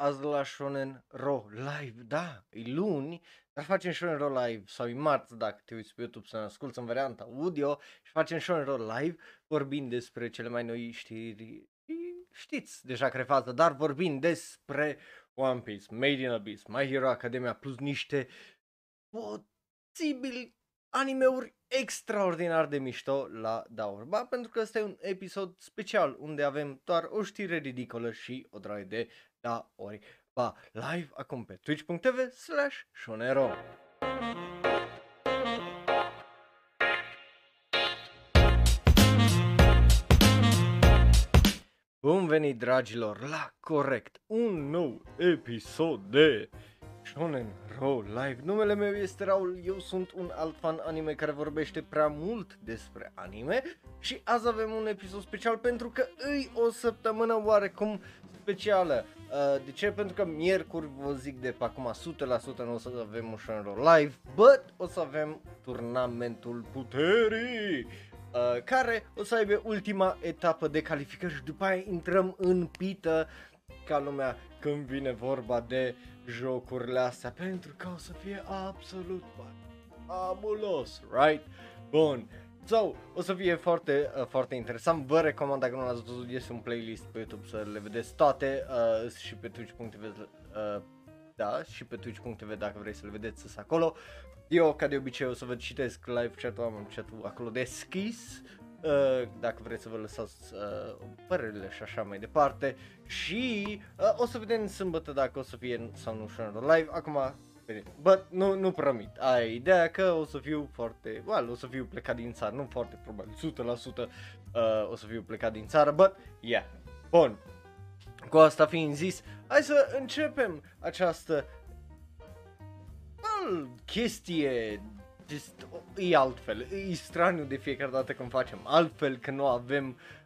azi la Shonen Ro live, da, e luni, dar facem Shonen Ro live sau e marți dacă te uiți pe YouTube să ne asculti în varianta audio și facem Shonen Ro live vorbind despre cele mai noi știri, știți deja care fază, dar vorbind despre One Piece, Made in Abyss, My Hero Academia plus niște posibil animeuri extraordinar de mișto la Daur. Ba, pentru că ăsta e un episod special unde avem doar o știre ridicolă și o draie de da ori. Ba, live acum pe twitch.tv slash shonero. Bun venit dragilor la corect, un nou episod de Shonen Ro Live. Numele meu este Raul, eu sunt un alt fan anime care vorbește prea mult despre anime și azi avem un episod special pentru că îi o săptămână oarecum specială. Uh, de ce? Pentru că miercuri vă zic de pe acum 100% nu o să avem un Shonen Ro Live, but o să avem turnamentul puterii. Uh, care o să aibă ultima etapă de calificări și după aia intrăm în pită ca lumea când vine vorba de jocurile astea pentru că o să fie absolut fabulos, right? Bun. So, o să fie foarte, uh, foarte interesant. Vă recomand dacă nu l-ați văzut, este un playlist pe YouTube să le vedeți toate uh, și pe twitch.tv uh, da, și pe twitch.tv dacă vrei să le vedeți sunt acolo. Eu, ca de obicei, o să vă citesc live chat-ul, am chat-ul acolo deschis, uh, dacă vreți să vă lăsați uh, părerile și așa mai departe. Și uh, o să vedem sâmbătă dacă o să fie sau nu Shadow Live. Acum, But nu, nu promit. Ai ideea că o să fiu foarte, well, o să fiu plecat din țară, nu foarte probabil, 100% uh, o să fiu plecat din țară, but yeah. Bun. Cu asta fiind zis, hai să începem această well, chestie just, e altfel, e straniu de fiecare dată când facem altfel, că nu avem uh,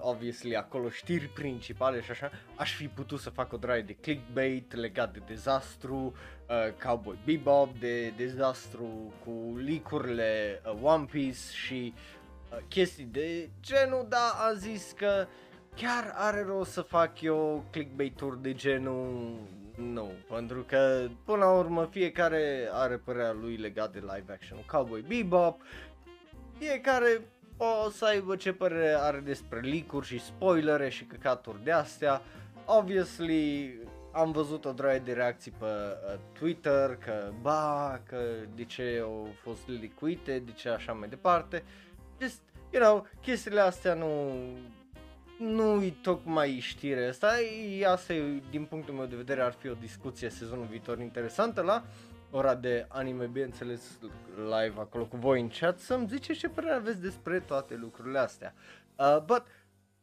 obviously acolo știri principale și așa, aș fi putut să fac o draie de clickbait legat de dezastru, uh, Cowboy Bebop, de dezastru cu licurile uh, One Piece și uh, chestii de genul, dar a zis că chiar are rost să fac eu clickbait-uri de genul nu, pentru că până la urmă fiecare are părerea lui legat de live action. Cowboy Bebop, fiecare o să aibă ce părere are despre leak și spoilere și căcaturi de astea. Obviously, am văzut o draie de reacții pe uh, Twitter că ba, că de ce au fost licuite, de ce așa mai departe. Just, you know, chestiile astea nu nu-i tocmai știre asta, e, asta e, din punctul meu de vedere ar fi o discuție sezonul viitor interesantă la ora de anime, bineînțeles live acolo cu voi în chat să-mi ziceți ce părere aveți despre toate lucrurile astea. Uh, but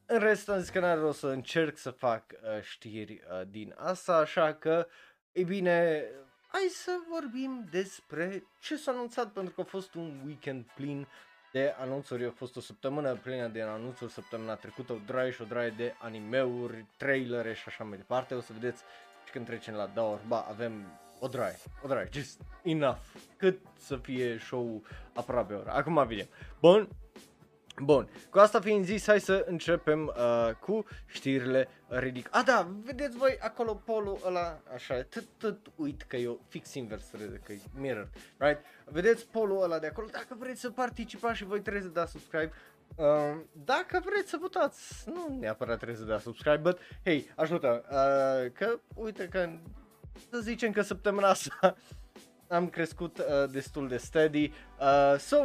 în rest am zis că n-are rost să încerc să fac uh, știri uh, din asta, așa că, e bine, hai să vorbim despre ce s-a anunțat pentru că a fost un weekend plin de anunțuri. A fost o săptămână plină de anunțuri săptămâna trecută, o draie și o draie de animeuri, trailere și așa mai departe. O să vedeți și când trecem la Daur, ba, avem o draie, o draie, just enough, cât să fie show aproape ora. Acum vedem. Bun, Bun, cu asta fiind zis, hai să începem uh, cu știrile ridic. A, da, vedeți voi acolo polul ăla, așa, tot, tot uit că eu fix invers, că e mirror, right? Vedeți polul ăla de acolo, dacă vreți să participați și voi trebuie să dați subscribe, Uh, dacă vreți să votați, nu neapărat trebuie să dați subscribe, but hey, ajută, uh, că uite că să zicem că săptămâna asta am crescut uh, destul de steady, uh, so,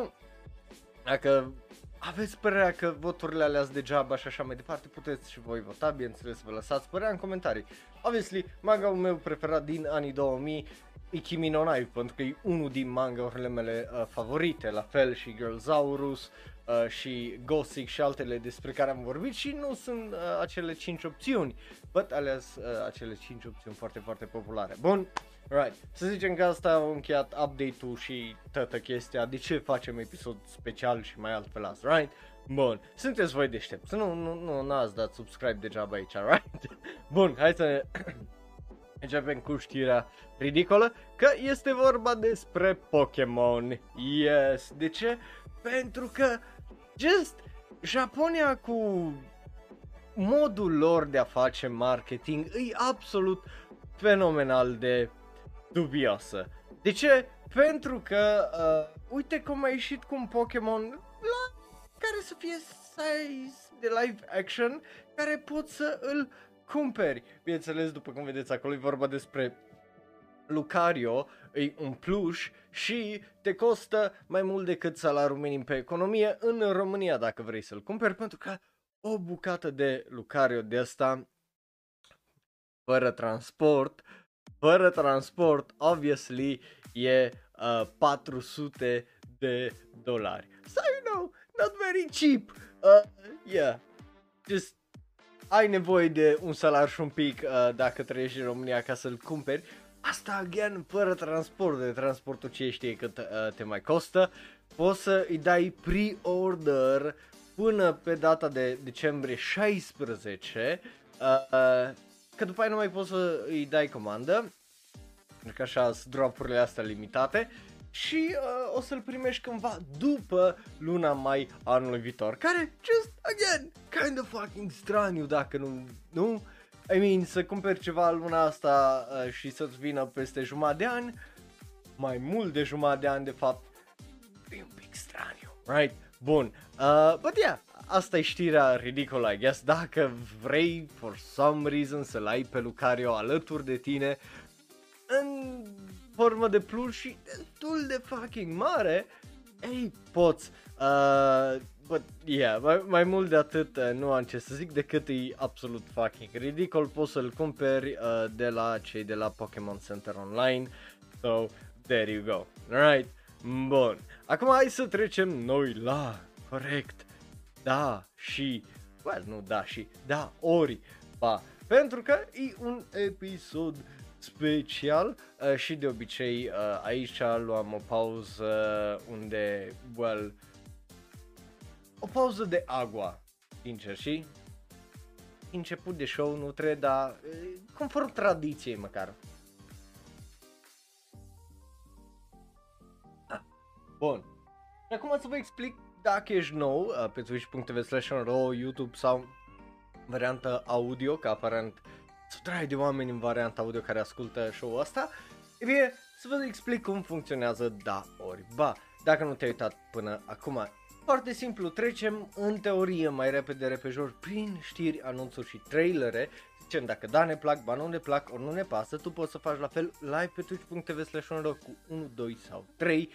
dacă aveți părerea că voturile alea sunt degeaba și așa mai departe, puteți și voi vota, bineînțeles, vă lăsați părerea în comentarii. Obviously, manga meu preferat din anii 2000 e Kimi no Knife, pentru că e unul din manga-urile mele uh, favorite, la fel și Girlsaurus uh, și Gothic și altele despre care am vorbit și nu sunt uh, acele 5 opțiuni, but ales uh, acele 5 opțiuni foarte, foarte populare. Bun, Right. Să zicem că asta a încheiat update-ul și toată chestia. De ce facem episod special și mai altfel azi, right? Bun, sunteți voi deștepți, nu, nu, nu, n-ați dat subscribe degeaba aici, right? Bun, hai să începem cu știrea ridicolă, că este vorba despre Pokémon. Yes, de ce? Pentru că, just, Japonia cu modul lor de a face marketing e absolut fenomenal de dubioasă. De ce? Pentru că, uh, uite cum a ieșit cu un Pokémon la care să fie size de live action, care poți să îl cumperi. Bineînțeles, după cum vedeți acolo, e vorba despre Lucario, e un pluș și te costă mai mult decât salariul minim pe economie în România dacă vrei să-l cumperi, pentru că o bucată de Lucario de asta fără transport, fără transport, obviously, e uh, 400 de dolari. So, you know, not very cheap. Uh, yeah, just ai nevoie de un salar și un pic uh, dacă trăiești în România ca să-l cumperi. Asta, again, fără transport, de transportul ce știe cât uh, te mai costă. Poți să îi dai pre-order până pe data de decembrie 16, uh, uh, că după aia nu mai poți să îi dai comandă, pentru că așa sunt dropurile astea limitate și uh, o să-l primești cândva după luna mai anului viitor, care, just again, kind of fucking straniu dacă nu, nu? I mean, să cumperi ceva luna asta uh, și să-ți vină peste jumătate de ani, mai mult de jumătate de ani de fapt, e un pic straniu, right? Bun, uh, but yeah, asta e știrea ridicolă, I guess, dacă vrei for some reason să-l ai pe Lucario alături de tine, în formă de plus și destul de fucking mare, ei, poți. Uh, but, yeah, mai, mai mult de atât uh, nu am ce să zic decât e absolut fucking ridicol. Poți să-l cumperi uh, de la cei de la Pokémon Center Online. So, there you go. Alright? Bun. Acum hai să trecem noi la corect. Da și, well, nu da și, da ori, ba. Pentru că e un episod special uh, și de obicei uh, aici luam o pauză unde, well, o pauză de agua, sincer, și început de show nu trebuie, dar uh, conform tradiției măcar. Ah, bun. Și acum să vă explic dacă ești nou uh, pe twitch.tv slash YouTube sau variantă audio, că aparent uh, sutrai de oameni în varianta audio care ascultă show-ul ăsta, e bine, să vă explic cum funcționează da ori ba. Dacă nu te-ai uitat până acum, foarte simplu, trecem în teorie mai repede repejor prin știri, anunțuri și trailere. Zicem dacă da ne plac, ba nu ne plac, ori nu ne pasă, tu poți să faci la fel live pe twitch.tv slash cu 1, 2 sau 3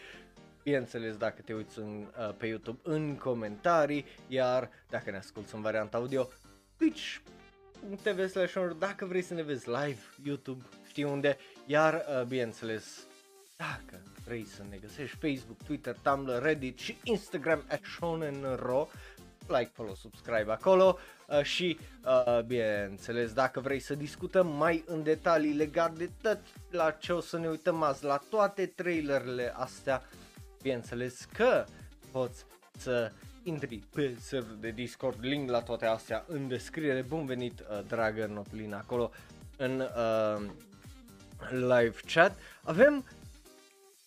bineînțeles dacă te uiți în, uh, pe YouTube în comentarii, iar dacă ne asculti în varianta audio, Twitch TV slash dacă vrei să ne vezi live, YouTube, știi unde, iar uh, bineînțeles, dacă vrei să ne găsești Facebook, Twitter, Tumblr, Reddit și Instagram at ShonenRo, like, follow, subscribe acolo uh, și uh, bineînțeles dacă vrei să discutăm mai în detalii legat de tot la ce o să ne uităm azi, la toate trailerele astea, bineînțeles că poți să intri pe server de Discord, link la toate astea în descriere. Bun venit, uh, dragă Notlin, acolo în uh, live chat. Avem,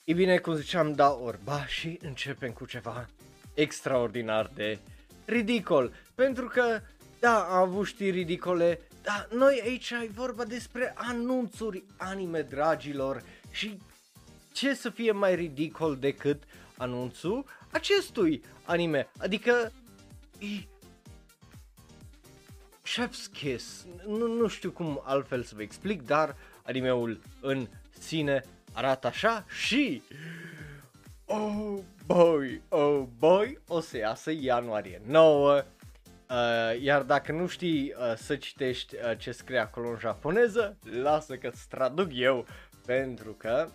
e bine, cum ziceam, da orba și începem cu ceva extraordinar de ridicol. Pentru că, da, am avut știri ridicole, dar noi aici ai vorba despre anunțuri anime, dragilor, și ce să fie mai ridicol decât anunțul acestui anime. Adică e Chef's Kiss. Nu, nu știu cum altfel să vă explic, dar animeul în sine arată așa și Oh boy, oh boy, o să iasă ianuarie 9 Uh, iar dacă nu știi uh, să citești uh, ce scrie acolo în japoneză, lasă că-ți traduc eu, pentru că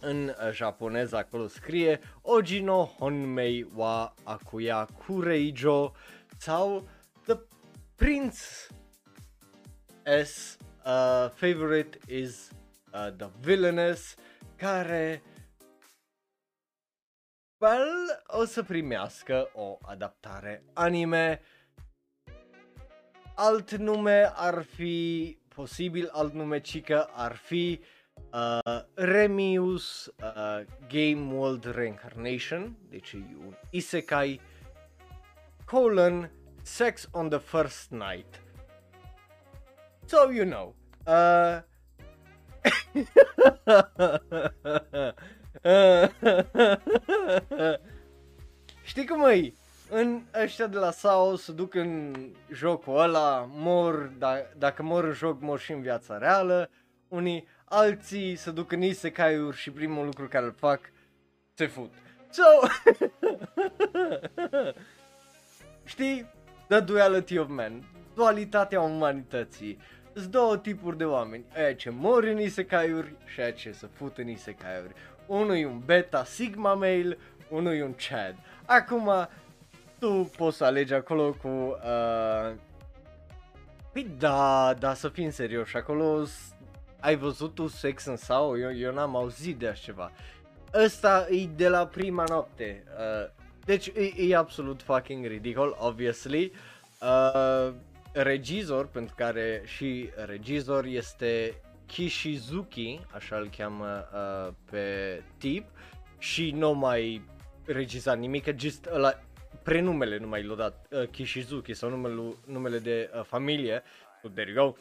în uh, japoneză acolo scrie Ojino Honmei wa Akuya Kureijo sau The Prince S uh, favorite is uh, the villainess care well, o să primească o adaptare anime. Alt nume ar fi posibil, alt nume cică ar fi uh, Uh, Remius uh, Game World Reincarnation, deci e un isekai, colon, Sex on the First Night. So you know, uh, Știi cum e? În ăștia de la SAO se duc în jocul ăla, mor, da, dacă mor în joc, mor și în viața reală. Unii alții se duc în isekai-uri și primul lucru care îl fac, se fut. So, știi, The Duality of Man, dualitatea umanității. Sunt două tipuri de oameni, aia ce mor în isekai-uri și aia ce se fut în isekai-uri. Unul e un beta sigma male, unul e un chad. Acum, tu poți să alegi acolo cu... Uh... Păi da, da, să fim serios, acolo ai văzut tu sex în sau? Eu, eu n-am auzit de așa ceva. Ăsta e de la prima noapte. Uh, deci e, e absolut fucking ridicol, obviously. Uh, regizor, pentru care și regizor este Kishizuki, așa îl cheamă uh, pe tip, și nu mai regizat nimic, just ăla, prenumele nu mai l-a dat uh, Kishizuki sau numele, numele de uh, familie, so there you go.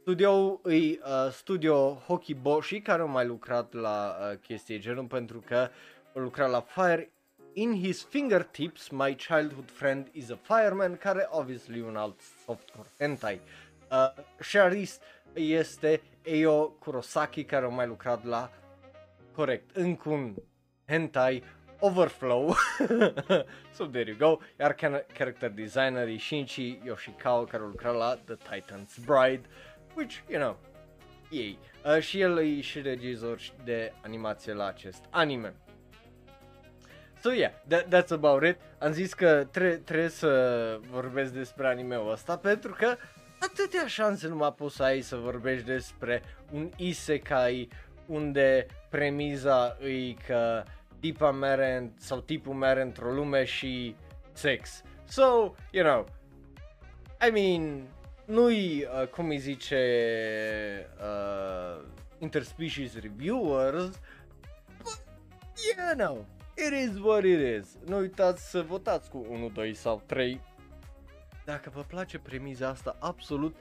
Studio e uh, studio Hokiboshi care a mai lucrat la uh, chestii genul pentru că a lucrat la Fire In His Fingertips, My Childhood Friend is a Fireman, care obviously un alt softcore hentai. Uh, Sharist este Eio Kurosaki care a mai lucrat la, corect, încă un hentai Overflow, so there you go, iar character designer e Shinji Yoshikawa care a lucrat la The Titan's Bride, which, you know, ei. Uh, și el e și regizor de animație la acest anime. So yeah, that, that's about it. Am zis că tre- trebuie să vorbesc despre anime-ul ăsta pentru că atâtea șanse nu poți să ai să vorbești despre un isekai unde premiza e că tipa mere sau tipul mere într-o lume și sex. So, you know, I mean, nu-i, uh, cum îi zice, uh, interspecies reviewers, but, you know, it is what it is. Nu uitați să votați cu 1, 2 sau 3 dacă vă place premiza asta absolut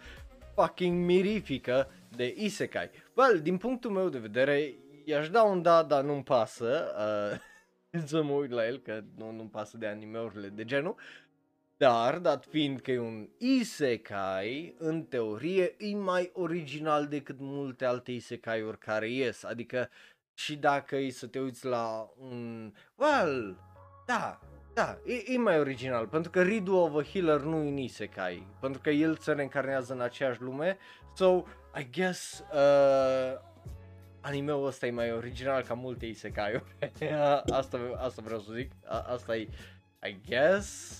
fucking mirifică de isekai. Well, din punctul meu de vedere, i-aș da un da, dar nu-mi pasă uh, să mă uit la el, că nu, nu-mi pasă de animeurile de genul. Dar, dat fiind că e un isekai, în teorie, e mai original decât multe alte isekai-uri care ies. Adică, și dacă e să te uiți la un... Well, da, da, e, e mai original, pentru că Ridu of a Healer nu e un isekai, pentru că el se reîncarnează în aceeași lume, so, I guess, uh, animeul ăsta e mai original ca multe isekai asta, asta vreau să zic, A, asta e, I guess,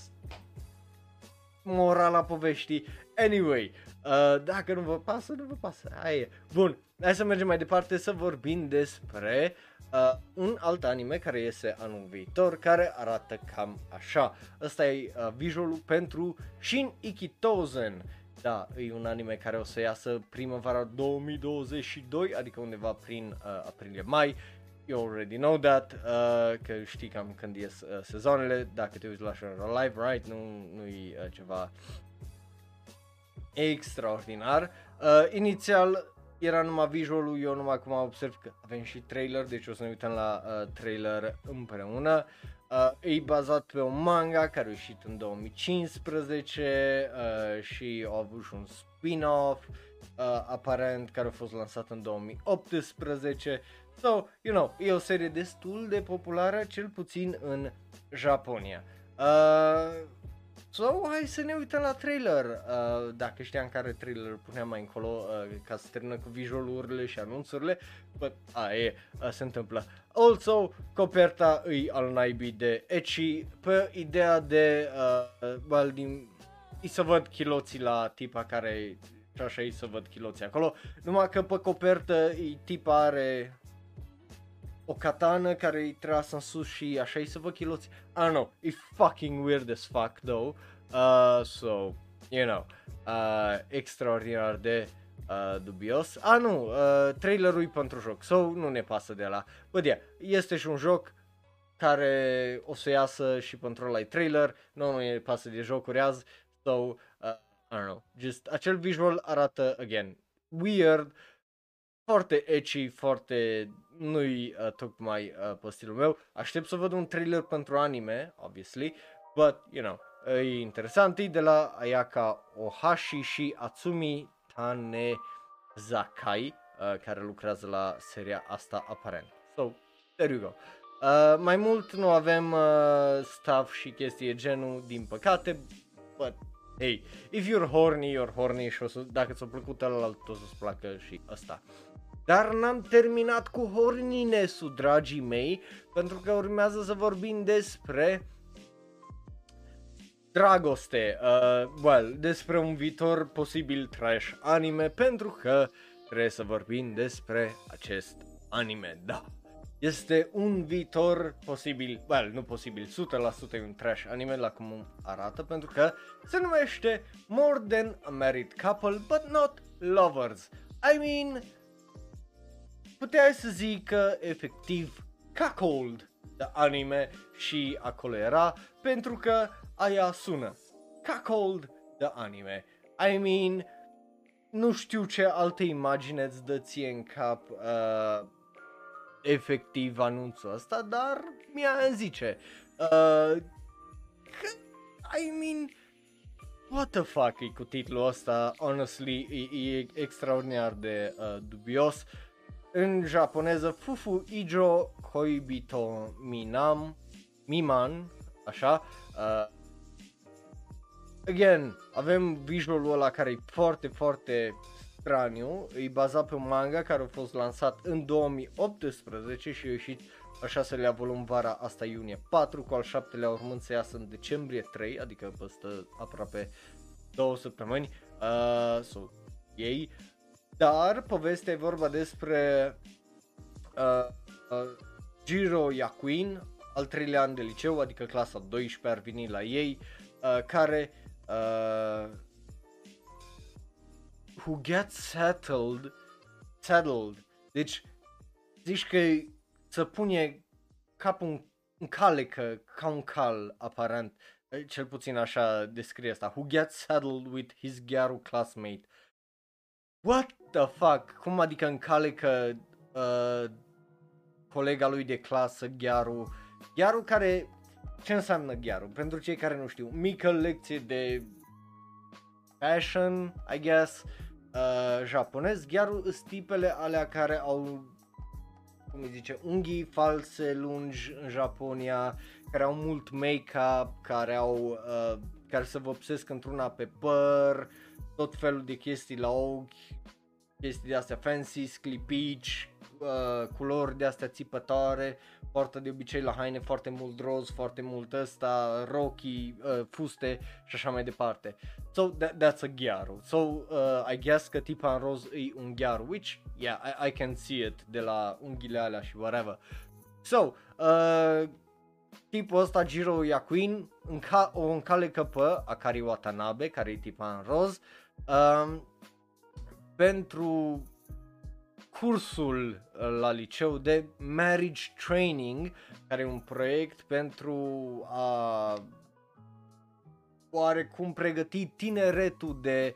morala poveștii. Anyway, uh, dacă nu vă pasă, nu vă pasă. Hai e. Bun, hai să mergem mai departe să vorbim despre uh, un alt anime care iese anul viitor, care arată cam așa. Ăsta e uh, visualul pentru Shin Ikitozen. Da, e un anime care o să iasă primăvara 2022, adică undeva prin uh, aprilie-mai you already know that, uh, că știi cam când ies uh, sezoanele, dacă te uiți la Shonra Live, right, nu, nu e uh, ceva extraordinar. Uh, inițial era numai visualul, eu numai acum observ că avem și trailer, deci o să ne uităm la uh, trailer împreună. Uh, e bazat pe un manga care a ieșit în 2015 uh, și a avut și un spin-off uh, aparent care a fost lansat în 2018 So, you know, e o serie destul de populară, cel puțin în Japonia. Uh, so, hai să ne uităm la trailer. Uh, dacă știam care trailer puneam mai încolo uh, ca să termină cu visualurile și anunțurile, but, a, e, uh, se întâmplă. Also, coperta îi al naibii de Echi pe ideea de, uh, well, din, îi să văd chiloții la tipa care și așa îi să văd chiloții acolo, numai că pe copertă e tipa are o katană care e trasă în sus și așa e să vă chiloți. I don't know, e fucking weird as fuck though. Uh, so, you know, uh, extraordinar de uh, dubios. Ah, nu, uh, trailerul e pentru joc, so nu ne pasă de la. Bă, yeah, este și un joc care o să iasă și pentru ăla trailer, nu, nu ne pasă de jocuri azi, so, uh, I don't know, just acel visual arată, again, weird, foarte ecchi, foarte nu-i uh, tocmai uh, pe stilul meu. Aștept să văd un trailer pentru anime, obviously, but, you know, e interesant. E de la Ayaka Ohashi și Atsumi Tanezakai, uh, care lucrează la seria asta aparent. So, there you go. Uh, mai mult nu avem uh, stuff și chestii genul, din păcate, but hey, if you're horny, you're horny și o să, dacă ți-a plăcut ăla, o să-ți placă și ăsta. Dar n-am terminat cu horninesul, dragii mei, pentru că urmează să vorbim despre dragoste, uh, well, despre un viitor posibil trash anime, pentru că trebuie să vorbim despre acest anime, da. Este un viitor posibil, well, nu posibil, 100% e un trash anime la cum arată, pentru că se numește More Than a Married Couple, but not Lovers. I mean, puteai să zic că efectiv cuckold de anime și acolo era pentru că aia sună. Cuckold de anime. I mean, nu știu ce alte imagine îți dă ție în cap uh, efectiv anunțul ăsta, dar mi-a zice. Uh, că, I mean, what the fuck e cu titlul ăsta, honestly, e, e extraordinar de uh, dubios. În japoneză, Fufu Ijo Koibito Minam, Miman, așa. Uh, again, avem visualul ăla care e foarte, foarte straniu, e bazat pe un manga care a fost lansat în 2018 și a ieșit al șaselea volum vara asta iunie 4, cu al șaptelea urmând să iasă în decembrie 3, adică peste aproape două săptămâni, uh, so, ei. Dar povestea e vorba despre uh, uh, Jiro Yakuin, al treilea an de liceu, adică clasa 12 ar veni la ei, uh, care uh, who gets settled, settled. Deci, zici că să pune capul în, în calecă, ca un cal aparent, cel puțin așa descrie asta, who gets settled with his gyaru classmate. What the fuck? Cum adică în calecă uh, colega lui de clasă, Gyaru? Gyaru care, ce înseamnă Gyaru? Pentru cei care nu știu, mică lecție de fashion, I guess, uh, japonez, chiar stipele alea care au, cum îi zice, unghii false lungi în Japonia, care au mult make-up, care au, uh, care se vopsesc într-una pe păr, tot felul de chestii la ochi, chestii de astea fancy, sclipici, uh, culori de astea țipătoare, poartă de obicei la haine foarte mult roz, foarte mult ăsta, rochii, uh, fuste și așa mai departe. So that, that's a gyaru. So uh, I guess că tipa în roz e un gyaru, which yeah, I, I can see it de la unghiile alea și whatever. So, uh, tipul ăsta, Jiro Yakuin, înca- o încalecă pe Akari Watanabe, care e tipa în roz, um, pentru cursul uh, la liceu de Marriage Training, care e un proiect pentru a oarecum pregăti tineretul de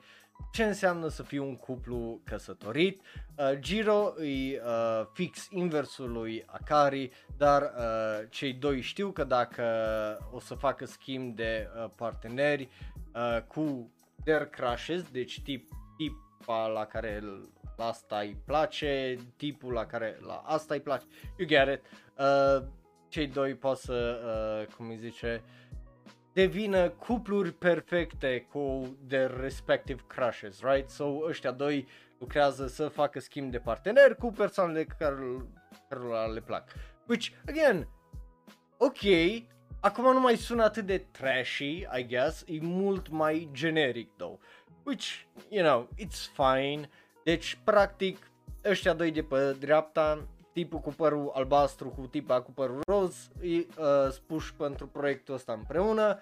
ce înseamnă să fii un cuplu căsătorit. Uh, Giro e uh, fix inversul lui Akari, dar uh, cei doi știu că dacă o să facă schimb de uh, parteneri uh, cu their crushes, deci tip, tipa la care la asta îi place, tipul la care la asta îi place, you get it. Uh, cei doi pot să, uh, cum îi zice, devină cupluri perfecte cu their respective crushes, right? So ăștia doi lucrează să facă schimb de parteneri cu persoanele care, care le plac. Which, again, ok, acum nu mai sună atât de trashy, I guess, e mult mai generic, though. Which, you know, it's fine. Deci, practic, ăștia doi de pe dreapta, tipul cu părul albastru cu tipa cu părul roz, îi uh, spuși pentru proiectul ăsta împreună,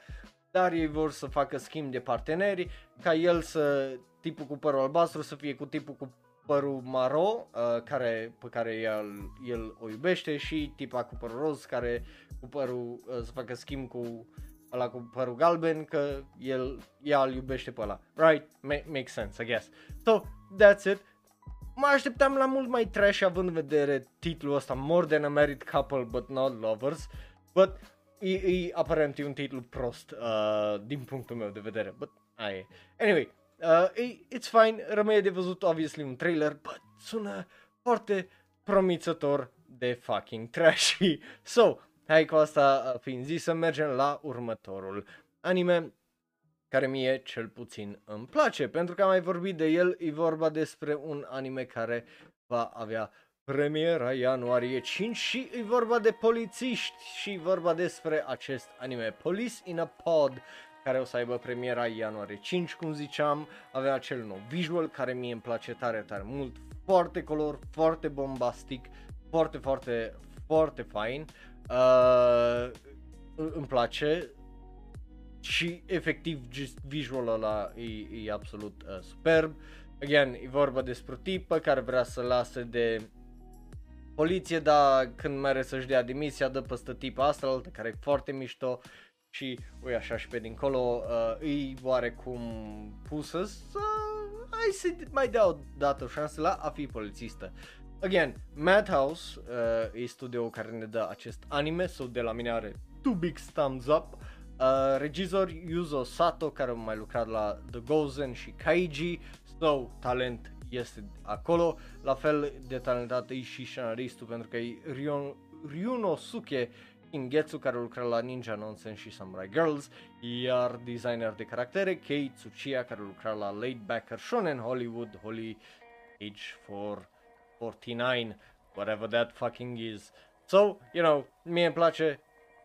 dar ei vor să facă schimb de parteneri, ca el să, tipul cu părul albastru să fie cu tipul cu părul maro, uh, care, pe care el, el o iubește și tipa cu părul roz care cu părul, uh, să facă schimb cu ăla cu părul galben, că el, ea îl iubește pe ăla. Right? Ma- makes sense, I guess. So, that's it. mă așteptam la mult mai trash având în vedere titlul ăsta More Than a Married Couple But Not Lovers, but e, e aparent e un titlu prost uh, din punctul meu de vedere, but aia e. Anyway, uh, e, it's fine, rămâne de văzut obviously un trailer, but sună foarte promițător de fucking trashy. So, hai cu asta uh, fiind zis să mergem la următorul anime care mie cel puțin îmi place, pentru că am mai vorbit de el, e vorba despre un anime care va avea premiera ianuarie 5 și e vorba de polițiști și e vorba despre acest anime Police in a Pod care o să aibă premiera ianuarie 5, cum ziceam, avea acel nou visual care mie îmi place tare, tare mult, foarte color, foarte bombastic, foarte, foarte, foarte fain, uh, îmi place și efectiv just visualul ăla e, e absolut uh, superb. Again, e vorba despre o tipă care vrea să lase de poliție, dar când mere să-și dea demisia, dă păstă tipa asta, care e foarte mișto și ui așa și pe dincolo uh, îi oarecum pusă să hai să mai dea o dată o șansă la a fi polițistă. Again, Madhouse uh, e studio care ne dă acest anime, so de la mine are two big thumbs up. Uh, regizor Yuzo Sato, care a mai lucrat la The Gozen și Kaiji, so talent este acolo. La fel de talentat e și scenaristul pentru că e Ryun, Ryunosuke Ingetsu care lucra la Ninja Nonsense și Samurai Girls, iar designer de caractere Kei Tsuchiya care lucra la Late Backer Shonen Hollywood Holy Age for 49, whatever that fucking is. So, you know, mie îmi place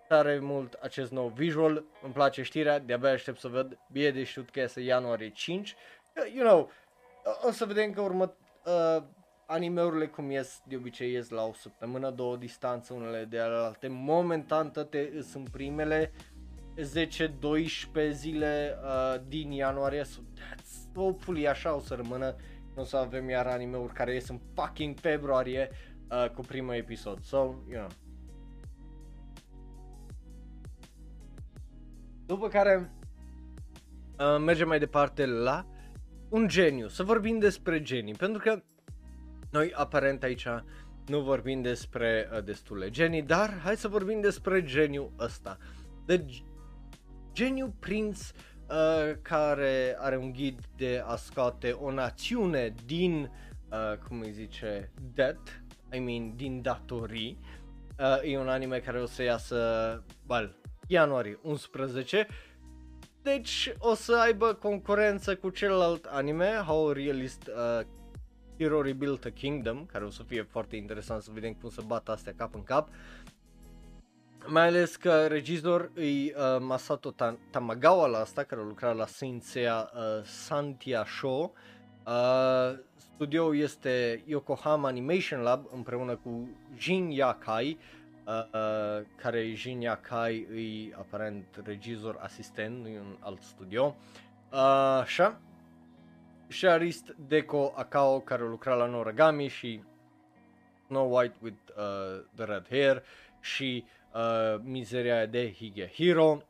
tare mult acest nou visual, îmi place știrea, de-abia aștept să văd, bie de știut că este ianuarie 5, you know, o să vedem că urmă, uh, animeurile cum ies de obicei ies la o săptămână, două distanță unele de alte. Momentan toate sunt primele 10-12 zile uh, din ianuarie. So that's hopefully așa o să rămână. Nu o să avem iar animeuri care ies în fucking februarie uh, cu primul episod. So, you know. După care uh, mergem mai departe la un geniu. Să vorbim despre genii. Pentru că noi aparent aici nu vorbim despre uh, destule genii, dar hai să vorbim despre geniu ăsta. De geniu prins uh, care are un ghid de a scoate o națiune din, uh, cum îi zice, debt, I mean, din datorii. Uh, e un anime care o să iasă, well, ianuarie 11, deci o să aibă concurență cu celălalt anime, How Realist uh, Hero Rebuilt a Kingdom, care o să fie foarte interesant să vedem cum să bată astea cap în cap. Mai ales că regizor e uh, Masato Tamagawa la asta, care a lucrat la Saint Seiya uh, Santia Show. Uh, studioul este Yokohama Animation Lab împreună cu Jin Yakai, uh, uh, care Jin Yakai e aparent regizor asistent, nu e un alt studio. Uh, așa, Sharist Deco Akao care lucra la Noragami și Snow White with uh, the Red Hair și uh, mizeria de Higehiro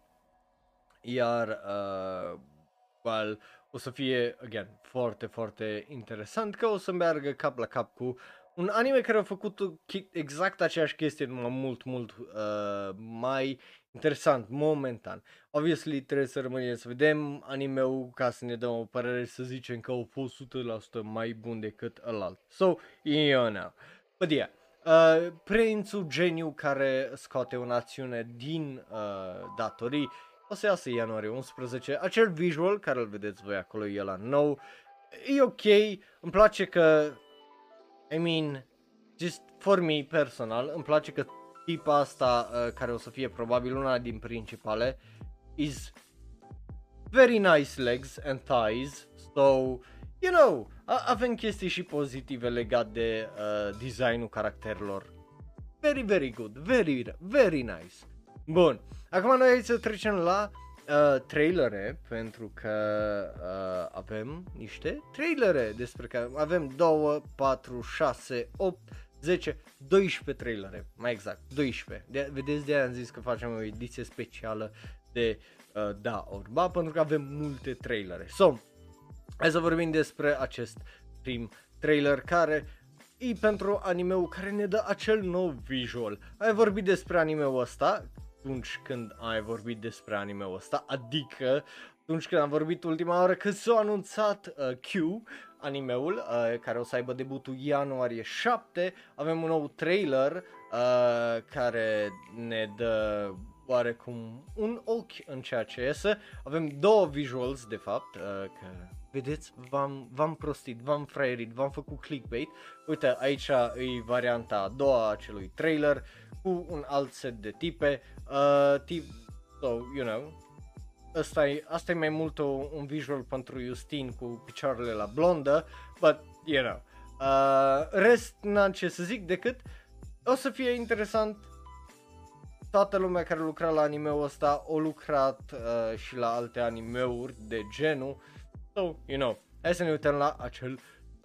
iar uh, well, o să fie, again, foarte, foarte interesant că o să meargă cap la cap cu un anime care a făcut exact aceeași chestie, numai mult, mult uh, mai interesant, momentan. Obviously trebuie să rămânem să vedem anime-ul ca să ne dăm o părere să zicem că au fost 100% mai bun decât ălalt. So, you know. But yeah, uh, prințul geniu care scoate o națiune din uh, datorii o să iasă ianuarie 11. Acel visual care îl vedeți voi acolo e la nou. E ok, îmi place că I mean, just for me personal, îmi place că tipa asta, uh, care o să fie probabil una din principale, is very nice legs and thighs, so, you know, a- avem chestii și pozitive legate de uh, designul caracterelor. Very, very good, very, very nice. Bun, acum noi să trecem la uh, trailere, pentru că uh, avem niște trailere despre care avem 2, 4, 6, 8, 10, 12 trailere, mai exact, 12. De, vedeți, de aia am zis că facem o ediție specială de uh, da ori ba, pentru că avem multe trailere. So, hai să vorbim despre acest prim trailer care e pentru animeul care ne dă acel nou visual. Ai vorbit despre animeul ăsta atunci când ai vorbit despre animeul ăsta, adică atunci când am vorbit ultima oară că s-a anunțat uh, Q, animeul, uh, care o să aibă debutul ianuarie 7, avem un nou trailer uh, care ne dă oarecum un ochi în ceea ce iese. Avem două visuals, de fapt, uh, că vedeți, v-am, v-am prostit, v-am fraierit, v-am făcut clickbait. Uite, aici e varianta a doua a acelui trailer cu un alt set de tipe. Uh, tip, so, you know, asta e, asta e mai mult o, un visual pentru Justin cu picioarele la blondă, but, you know, uh, rest n-am ce să zic decât o să fie interesant toată lumea care lucra la animeul ăsta o lucrat uh, și la alte animeuri de genul. So, you know, hai să ne uităm la acel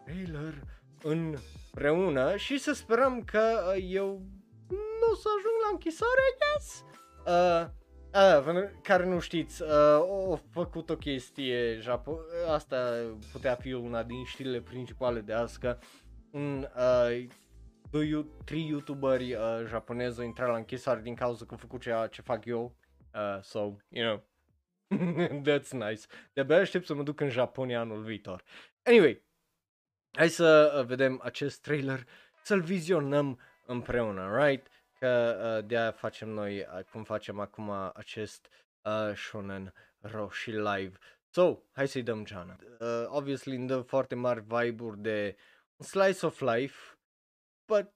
trailer împreună și să sperăm că uh, eu nu o să ajung la închisare, I guess. Uh, uh, care nu știți, uh, au făcut o chestie, Japo- asta putea fi una din știrile principale de azi, că un uh, doi, trei youtuberi uh, japonezi au intrat la închisare din cauza că au făcut ceea ce fac eu. Uh, so, you know, that's nice. De-abia aștept să mă duc în Japonia anul viitor. Anyway, hai să uh, vedem acest trailer, să-l vizionăm împreună, right? Că uh, de-aia facem noi, uh, cum facem acum acest uh, shonen roshi live. So, hai să-i dăm geana. Uh, obviously îmi dă foarte mari vibe-uri de slice of life, but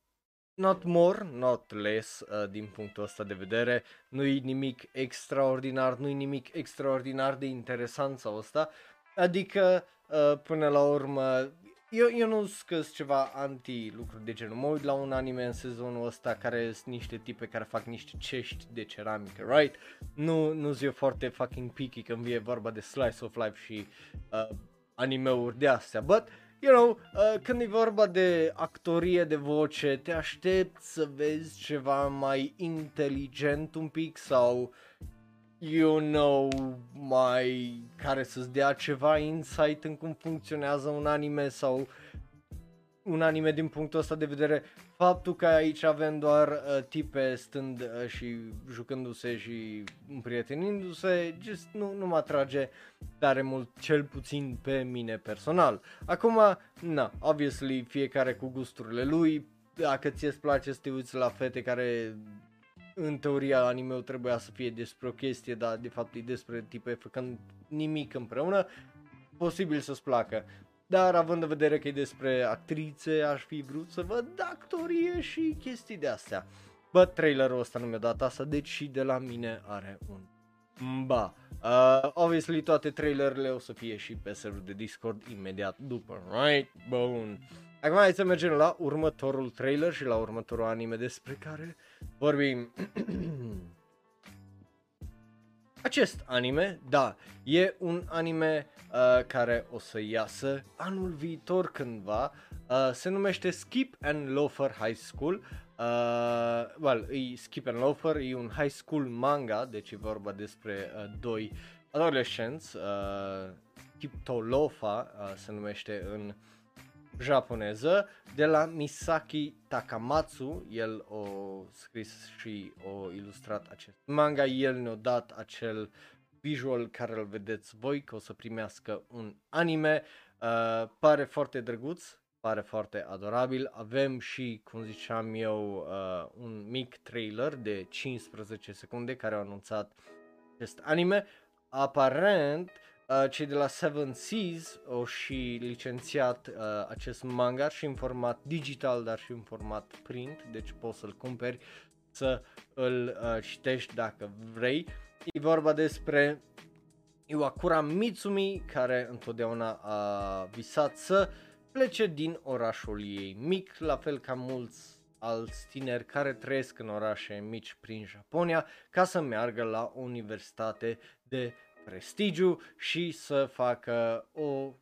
not more, not less uh, din punctul ăsta de vedere. Nu e nimic extraordinar, nu e nimic extraordinar de interesant sau ăsta. Adică, uh, până la urmă, eu, eu nu sunt ceva anti-lucruri de genul. Mă uit la un anime în sezonul ăsta care sunt niște tipe care fac niște cești de ceramică, right? Nu, nu zi foarte fucking picky când vine vorba de slice of life și uh, animeuri de astea, but you know, uh, când e vorba de actorie de voce, te aștept să vezi ceva mai inteligent un pic sau, you know, mai care să-ți dea ceva insight în cum funcționează un anime sau un anime din punctul ăsta de vedere, faptul că aici avem doar uh, tipe stând uh, și jucându-se și împrietenindu-se, just nu, nu mă atrage tare mult, cel puțin pe mine personal. Acum, na, obviously, fiecare cu gusturile lui, dacă ți-e place să te uiți la fete care în teoria anime trebuia să fie despre o chestie, dar de fapt e despre tipe făcând nimic împreună, posibil să-ți placă. Dar având în vedere că e despre actrițe, aș fi vrut să văd actorie și chestii de astea. Bă, trailerul ăsta nu mi-a dat asta, deci și de la mine are un ba. Uh, obviously toate trailerele o să fie și pe serverul de Discord imediat după, right? Bun. Acum hai să mergem la următorul trailer și la următorul anime despre care vorbim. Acest anime, da, e un anime uh, care o să iasă anul viitor cândva, uh, se numește Skip and Loafer High School, uh, well, e Skip and Loafer, e un high school manga, deci e vorba despre uh, doi adolescenți, uh, Skip to Lofa uh, se numește în uh, japoneză de la Misaki Takamatsu, el o scris și o ilustrat acest manga, el ne-a dat acel visual care îl vedeți voi, că o să primească un anime, uh, pare foarte drăguț, pare foarte adorabil, avem și, cum ziceam eu, uh, un mic trailer de 15 secunde care au anunțat acest anime, aparent uh, Uh, cei de la Seven Seas au și licențiat uh, acest manga și în format digital, dar și în format print, deci poți să-l cumperi, să îl uh, citești dacă vrei. E vorba despre Iwakura Mitsumi, care întotdeauna a visat să plece din orașul ei mic, la fel ca mulți alți tineri care trăiesc în orașe mici prin Japonia, ca să meargă la o universitate de prestigiu și să facă o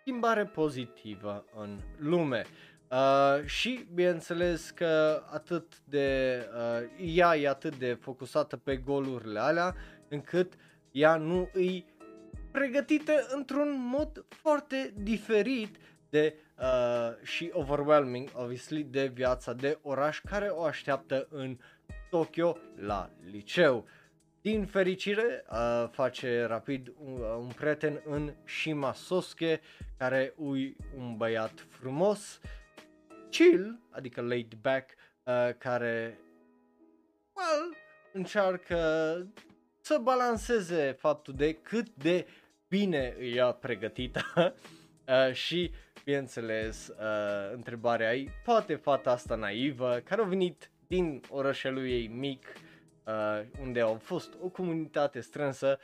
schimbare pozitivă în lume. Uh, și bineînțeles că atât de uh, ea e atât de focusată pe golurile alea încât ea nu îi pregătită într-un mod foarte diferit de uh, și overwhelming, obviously, de viața de oraș care o așteaptă în Tokyo la liceu. Din fericire, uh, face rapid un, uh, un prieten în Shima Sosuke, care ui un băiat frumos, chill, adică laid back, uh, care well, încearcă să balanceze faptul de cât de bine îi a pregătită uh, și, bineînțeles, uh, întrebarea ei, poate fata asta naivă, care a venit din orășelul ei mic, uh, unde au fost o comunitate strânsă,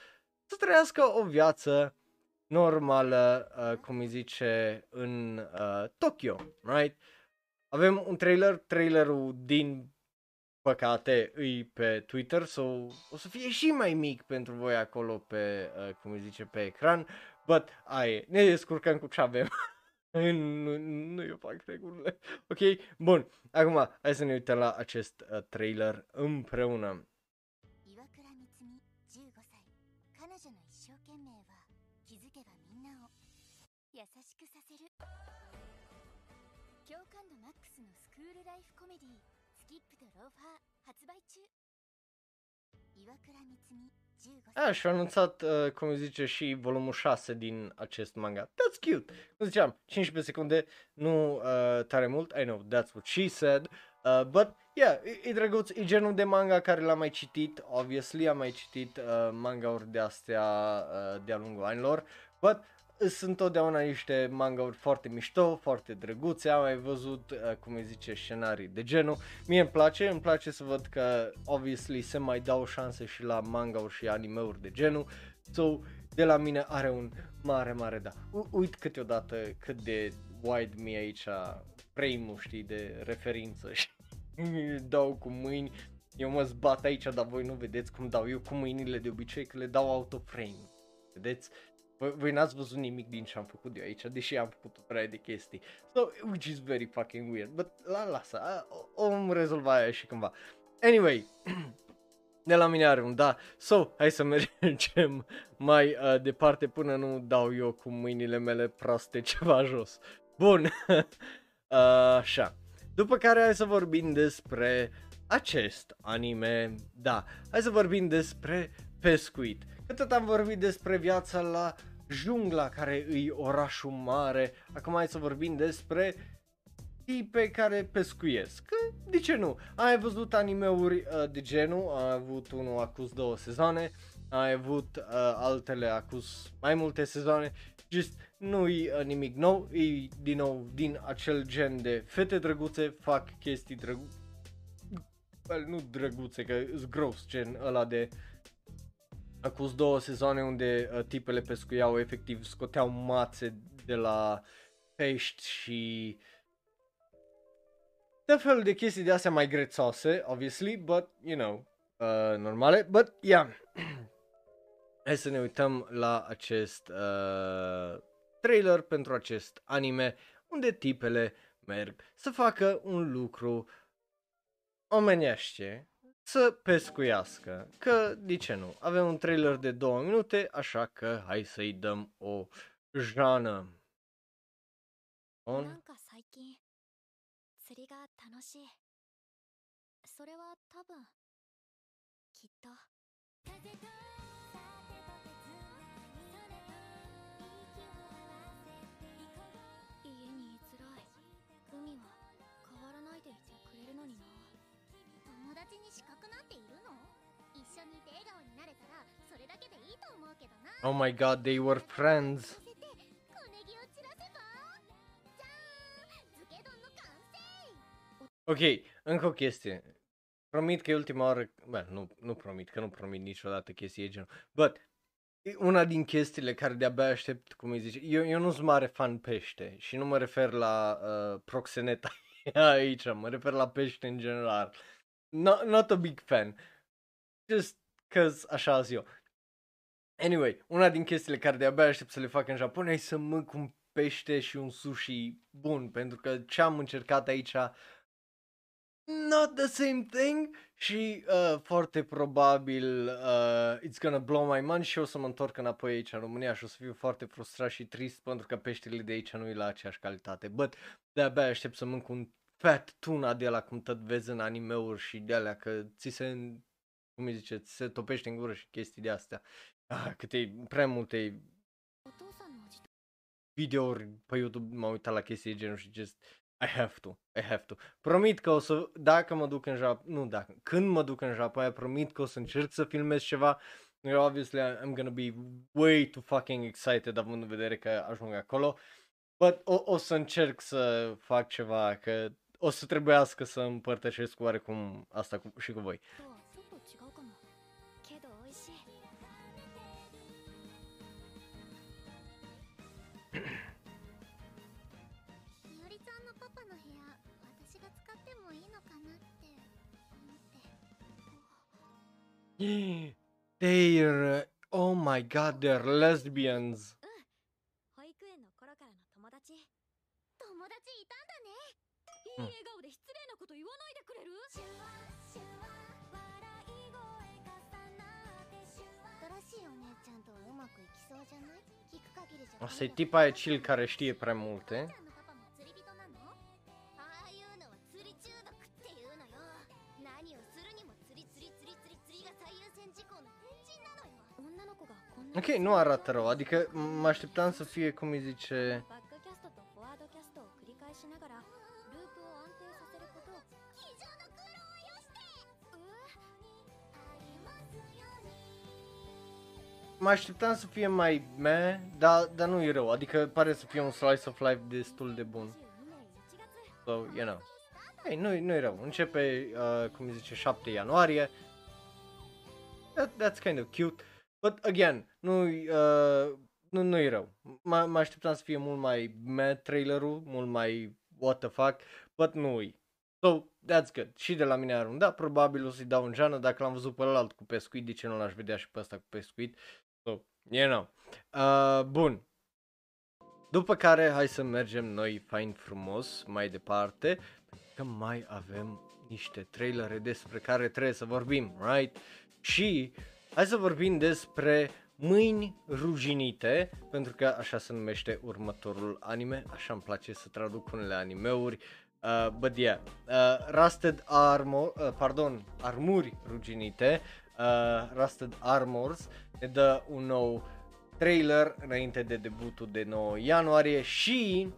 să trăiască o viață normală, uh, cum îi zice, în uh, Tokyo, right? Avem un trailer, trailerul din păcate îi pe Twitter, so o să fie și mai mic pentru voi acolo pe, uh, cum îi zice, pe ecran, but ai, ne descurcăm cu ce avem. nu, nu eu fac regulile. Ok, bun. Acum, hai să ne uităm la acest uh, trailer împreună. マックスのスクールライフコメディスキップとローファー発売中岩倉光美 a, și a anunțat, uh, cum îi zice, și volumul 6 din acest manga. That's cute. Cum ziceam, 15 secunde, nu uh, tare mult. I know, that's what she said. Uh, but, yeah, e, e drăguț. E genul de manga care l-am mai citit. Obviously, am mai citit uh, manga-uri de astea uh, de-a lungul anilor. But, sunt întotdeauna niște manga-uri foarte mișto, foarte drăguțe, am mai văzut, uh, cum îi zice, scenarii de genul. Mie îmi place, îmi place să văd că, obviously, se mai dau șanse și la manga-uri și anime-uri de genul. So, de la mine are un mare, mare da. U- uit câteodată cât de wide mi aici frame-ul, știi, de referință și dau cu mâini. Eu mă zbat aici, dar voi nu vedeți cum dau eu cu mâinile de obicei, că le dau autoframe. Vedeți? Voi, voi n-ați văzut nimic din ce am făcut eu aici, deși am făcut o prea de chestii. So, which is very fucking weird. But la lasă, om rezolva aia și cândva. Anyway, de la mine are un da. So, hai să mergem mai uh, departe până nu dau eu cu mâinile mele proaste ceva jos. Bun, uh, așa. După care hai să vorbim despre acest anime. Da, hai să vorbim despre pescuit. Că tot am vorbit despre viața la jungla care îi orașul mare, acum hai să vorbim despre tipe care pescuiesc. Că, de ce nu? Ai văzut animeuri uh, de genul, ai avut unul acus două sezoane, ai avut uh, altele acus mai multe sezoane, just nu-i uh, nimic nou, e din nou din acel gen de fete drăguțe, fac chestii drăguțe, well, nu drăguțe, că sunt gros, gen ăla de acus două sezoane unde uh, tipele pescuiau efectiv scoteau mațe de la pești și de fel de chestii de astea mai grețoase, obviously, but, you know, uh, normale, but, yeah. Hai să ne uităm la acest uh, trailer pentru acest anime unde tipele merg să facă un lucru omenește să pescuiască. Că, de ce nu? Avem un trailer de două minute, așa că hai să-i dăm o jană. On. 釣りが楽しいそれは多分きっと風と 資格なんているの一緒にいて笑顔になれたらそれだけでいいと思うけどな Oh my god, they were friends. Ok, încă o chestie. Promit că e ultima oară, bă, nu, nu promit, că nu promit niciodată chestii genul, but una din chestiile care de-abia aștept, cum îi zice, eu, eu nu sunt mare fan pește și nu mă refer la uh, proxeneta aici, mă refer la pește în general. Not, not a big fan. Just cause așa azi eu. Anyway, una din chestiile care de-abia aștept să le fac în Japonia e să mânc un pește și un sushi bun, pentru că ce am încercat aici not the same thing și uh, foarte probabil uh, it's gonna blow my mind și o să mă întorc înapoi aici în România și o să fiu foarte frustrat și trist pentru că peștele de aici nu e la aceeași calitate. But de-abia aștept să mânc un fat tuna de la cum tot vezi în animeuri și de alea că ți se, cum îi zice, ți se topește în gură și chestii de astea. Ah, câte, prea multe videouri pe YouTube m-am uitat la chestii de genul și just I have to, I have to. Promit că o să, dacă mă duc în Japonia, nu dacă, când mă duc în Japonia, promit că o să încerc să filmez ceva. You know, obviously I'm gonna be way too fucking excited având în vedere că ajung acolo. But o, o să încerc să fac ceva, că o să trebuiască să împărtășesc oarecum asta cu, și cu voi. They're, oh my god, they're lesbians. Asta e tipa aia chill care știe prea multe. Ok, nu arată rău, adică mă așteptam să fie, cum îi zice, mă așteptam să fie mai meh, dar, dar nu e rău, adică pare să fie un slice of life destul de bun. 22年1月 So, you know. Hey, nu, nu e rău, începe, uh, cum îi zice, 7 ianuarie. That, that's kind of cute. But again, nu, uh, nu, nu e rău. M- mă așteptam să fie mult mai meh trailerul, mult mai what the fuck, but nu e. So, that's good. Și de la mine arunc. Da, probabil o să-i dau în geană dacă l-am văzut pe ălalt cu pescuit, de ce nu l-aș vedea și pe ăsta cu pescuit. So, you know. Uh, bun. După care, hai să mergem noi fain frumos mai departe, pentru că mai avem niște trailere despre care trebuie să vorbim, right? Și hai să vorbim despre Mâini ruginite, pentru că așa se numește următorul anime, așa îmi place să traduc unele animeuri. Uh, but yeah, uh, Rusted Armor, uh, pardon, Armuri ruginite, uh, Rusted Armors, ne dă un nou trailer înainte de debutul de 9 ianuarie și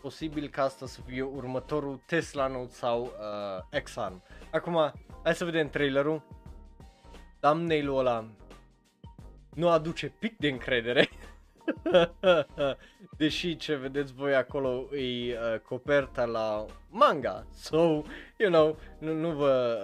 posibil ca asta să fie următorul Tesla Note sau uh, X-Arm. Acum, hai să vedem trailerul. Thumbnail-ul ăla nu aduce pic de încredere. Deși ce vedeți voi acolo e uh, coperta la manga. So, you know, nu, nu vă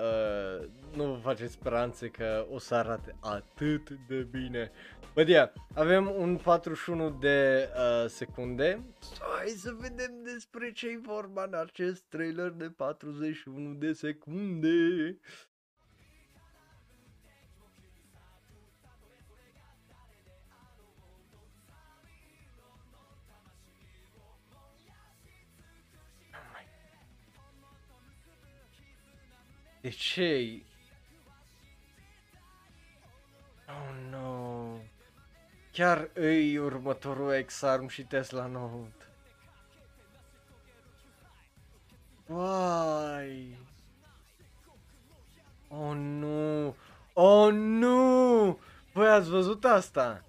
uh, nu vă faceți speranțe că o să arate atât de bine. But yeah, avem un 41 de uh, secunde. So, hai să vedem despre ce e vorba în acest trailer de 41 de secunde. De ce Oh no. Chiar îi următorul X-Arm și Tesla Note. Why? Oh nu. Oh nu. Voi ați văzut asta?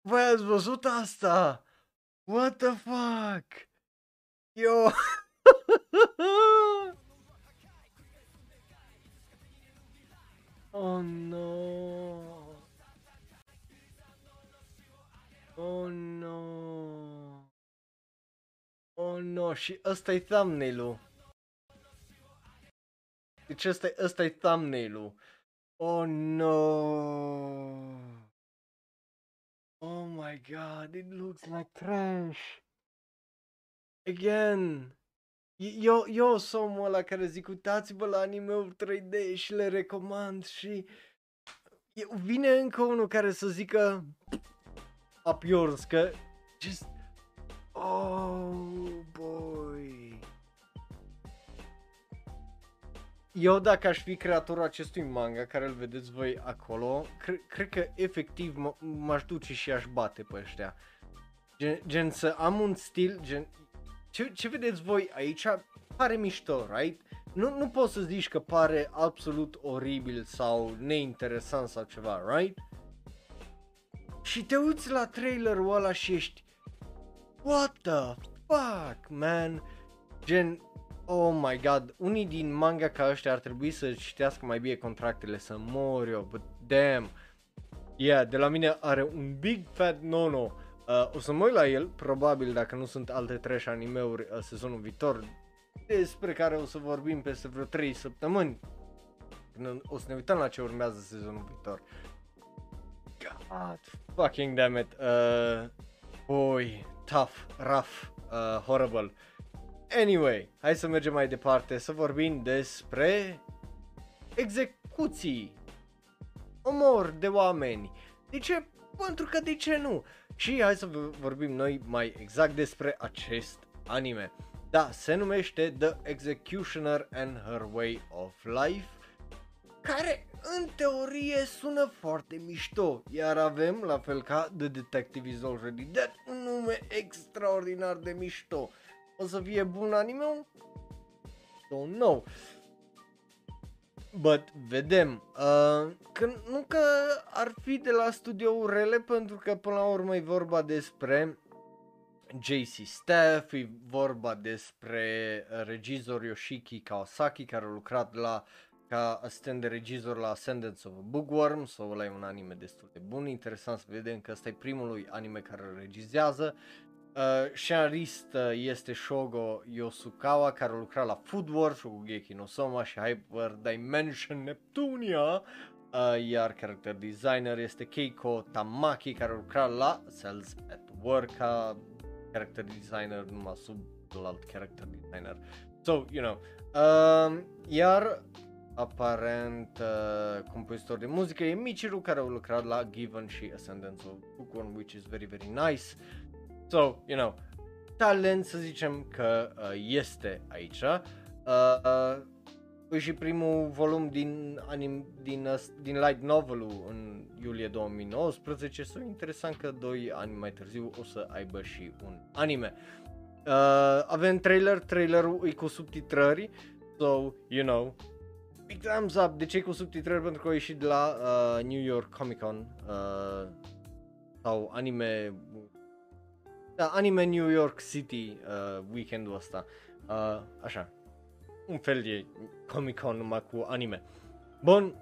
Voi ați văzut asta? What the fuck? Yo. Oh no. Oh no, și ăsta e thumbnail-ul. Deci ăsta, e- ăsta e thumbnail-ul. Oh no. Oh my god, it looks like trash. Again. Eu, eu sunt omul ăla care zic uitați-vă la anime 3D și le recomand și eu, vine încă unul care să zică up yours că just oh boy eu dacă aș fi creatorul acestui manga care îl vedeți voi acolo, cre- cred că efectiv m- m-aș duce și aș bate pe ăștia. Gen, gen să am un stil, gen, ce, ce vedeți voi aici pare mișto, right? Nu, nu poți să zici că pare absolut oribil sau neinteresant sau ceva, right? Și te uiți la trailerul ăla și ești What the fuck, man? Gen, oh my god, unii din manga ca ăștia ar trebui să citească mai bine contractele, să mor eu, but damn. Yeah, de la mine are un big fat no-no. Uh, o să mă uit la el, probabil dacă nu sunt alte trash anime-uri uh, sezonul viitor, despre care o să vorbim peste vreo 3 săptămâni. Când O să ne uităm la ce urmează sezonul viitor. God fucking damn it. Uh, boy, tough, rough, uh, horrible. Anyway, hai să mergem mai departe să vorbim despre execuții, omor de oameni. De ce? Pentru că de ce nu? Și hai să v- vorbim noi mai exact despre acest anime. Da, se numește The Executioner and Her Way of Life, care în teorie sună foarte mișto, iar avem, la fel ca The Detective is Already Dead, un nume extraordinar de mișto. O să fie bun anime Don't know. But vedem. Uh, că, nu că ar fi de la studiouri rele, pentru că până la urmă e vorba despre JC Staff, e vorba despre uh, regizor Yoshiki Kawasaki, care a lucrat la ca asistent de regizor la Ascendance of a Bookworm, sau ăla e un anime destul de bun, interesant să vedem că ăsta e primul lui anime care îl regizează. Uh, scenarist uh, este Shogo Yosukawa, care a lucrat la Food Wars, Shokugeki no Soma și Hyper Dimension Neptunia, uh, iar character designer este Keiko Tamaki, care a lucrat la Cells at Work ca character designer, numai sub alt character designer. So, you know, uh, iar aparent uh, compozitor de muzică e Michiru care a lucrat la Given și Ascendance of Bookworm, which is very, very nice. So, you know, talent să zicem că uh, este aici. Uh, uh, e și primul volum din, anim, din, uh, din light novel în iulie 2019, so interesant că doi ani mai târziu o să aibă și un anime. Uh, avem trailer, trailerul e cu subtitrări, so, you know, big thumbs up. De ce e cu subtitrări? Pentru că a ieșit de la uh, New York Comic Con uh, sau anime da, anime New York City uh, weekendul ăsta. Uh, așa. Un fel de Comic Con numai cu anime. Bun.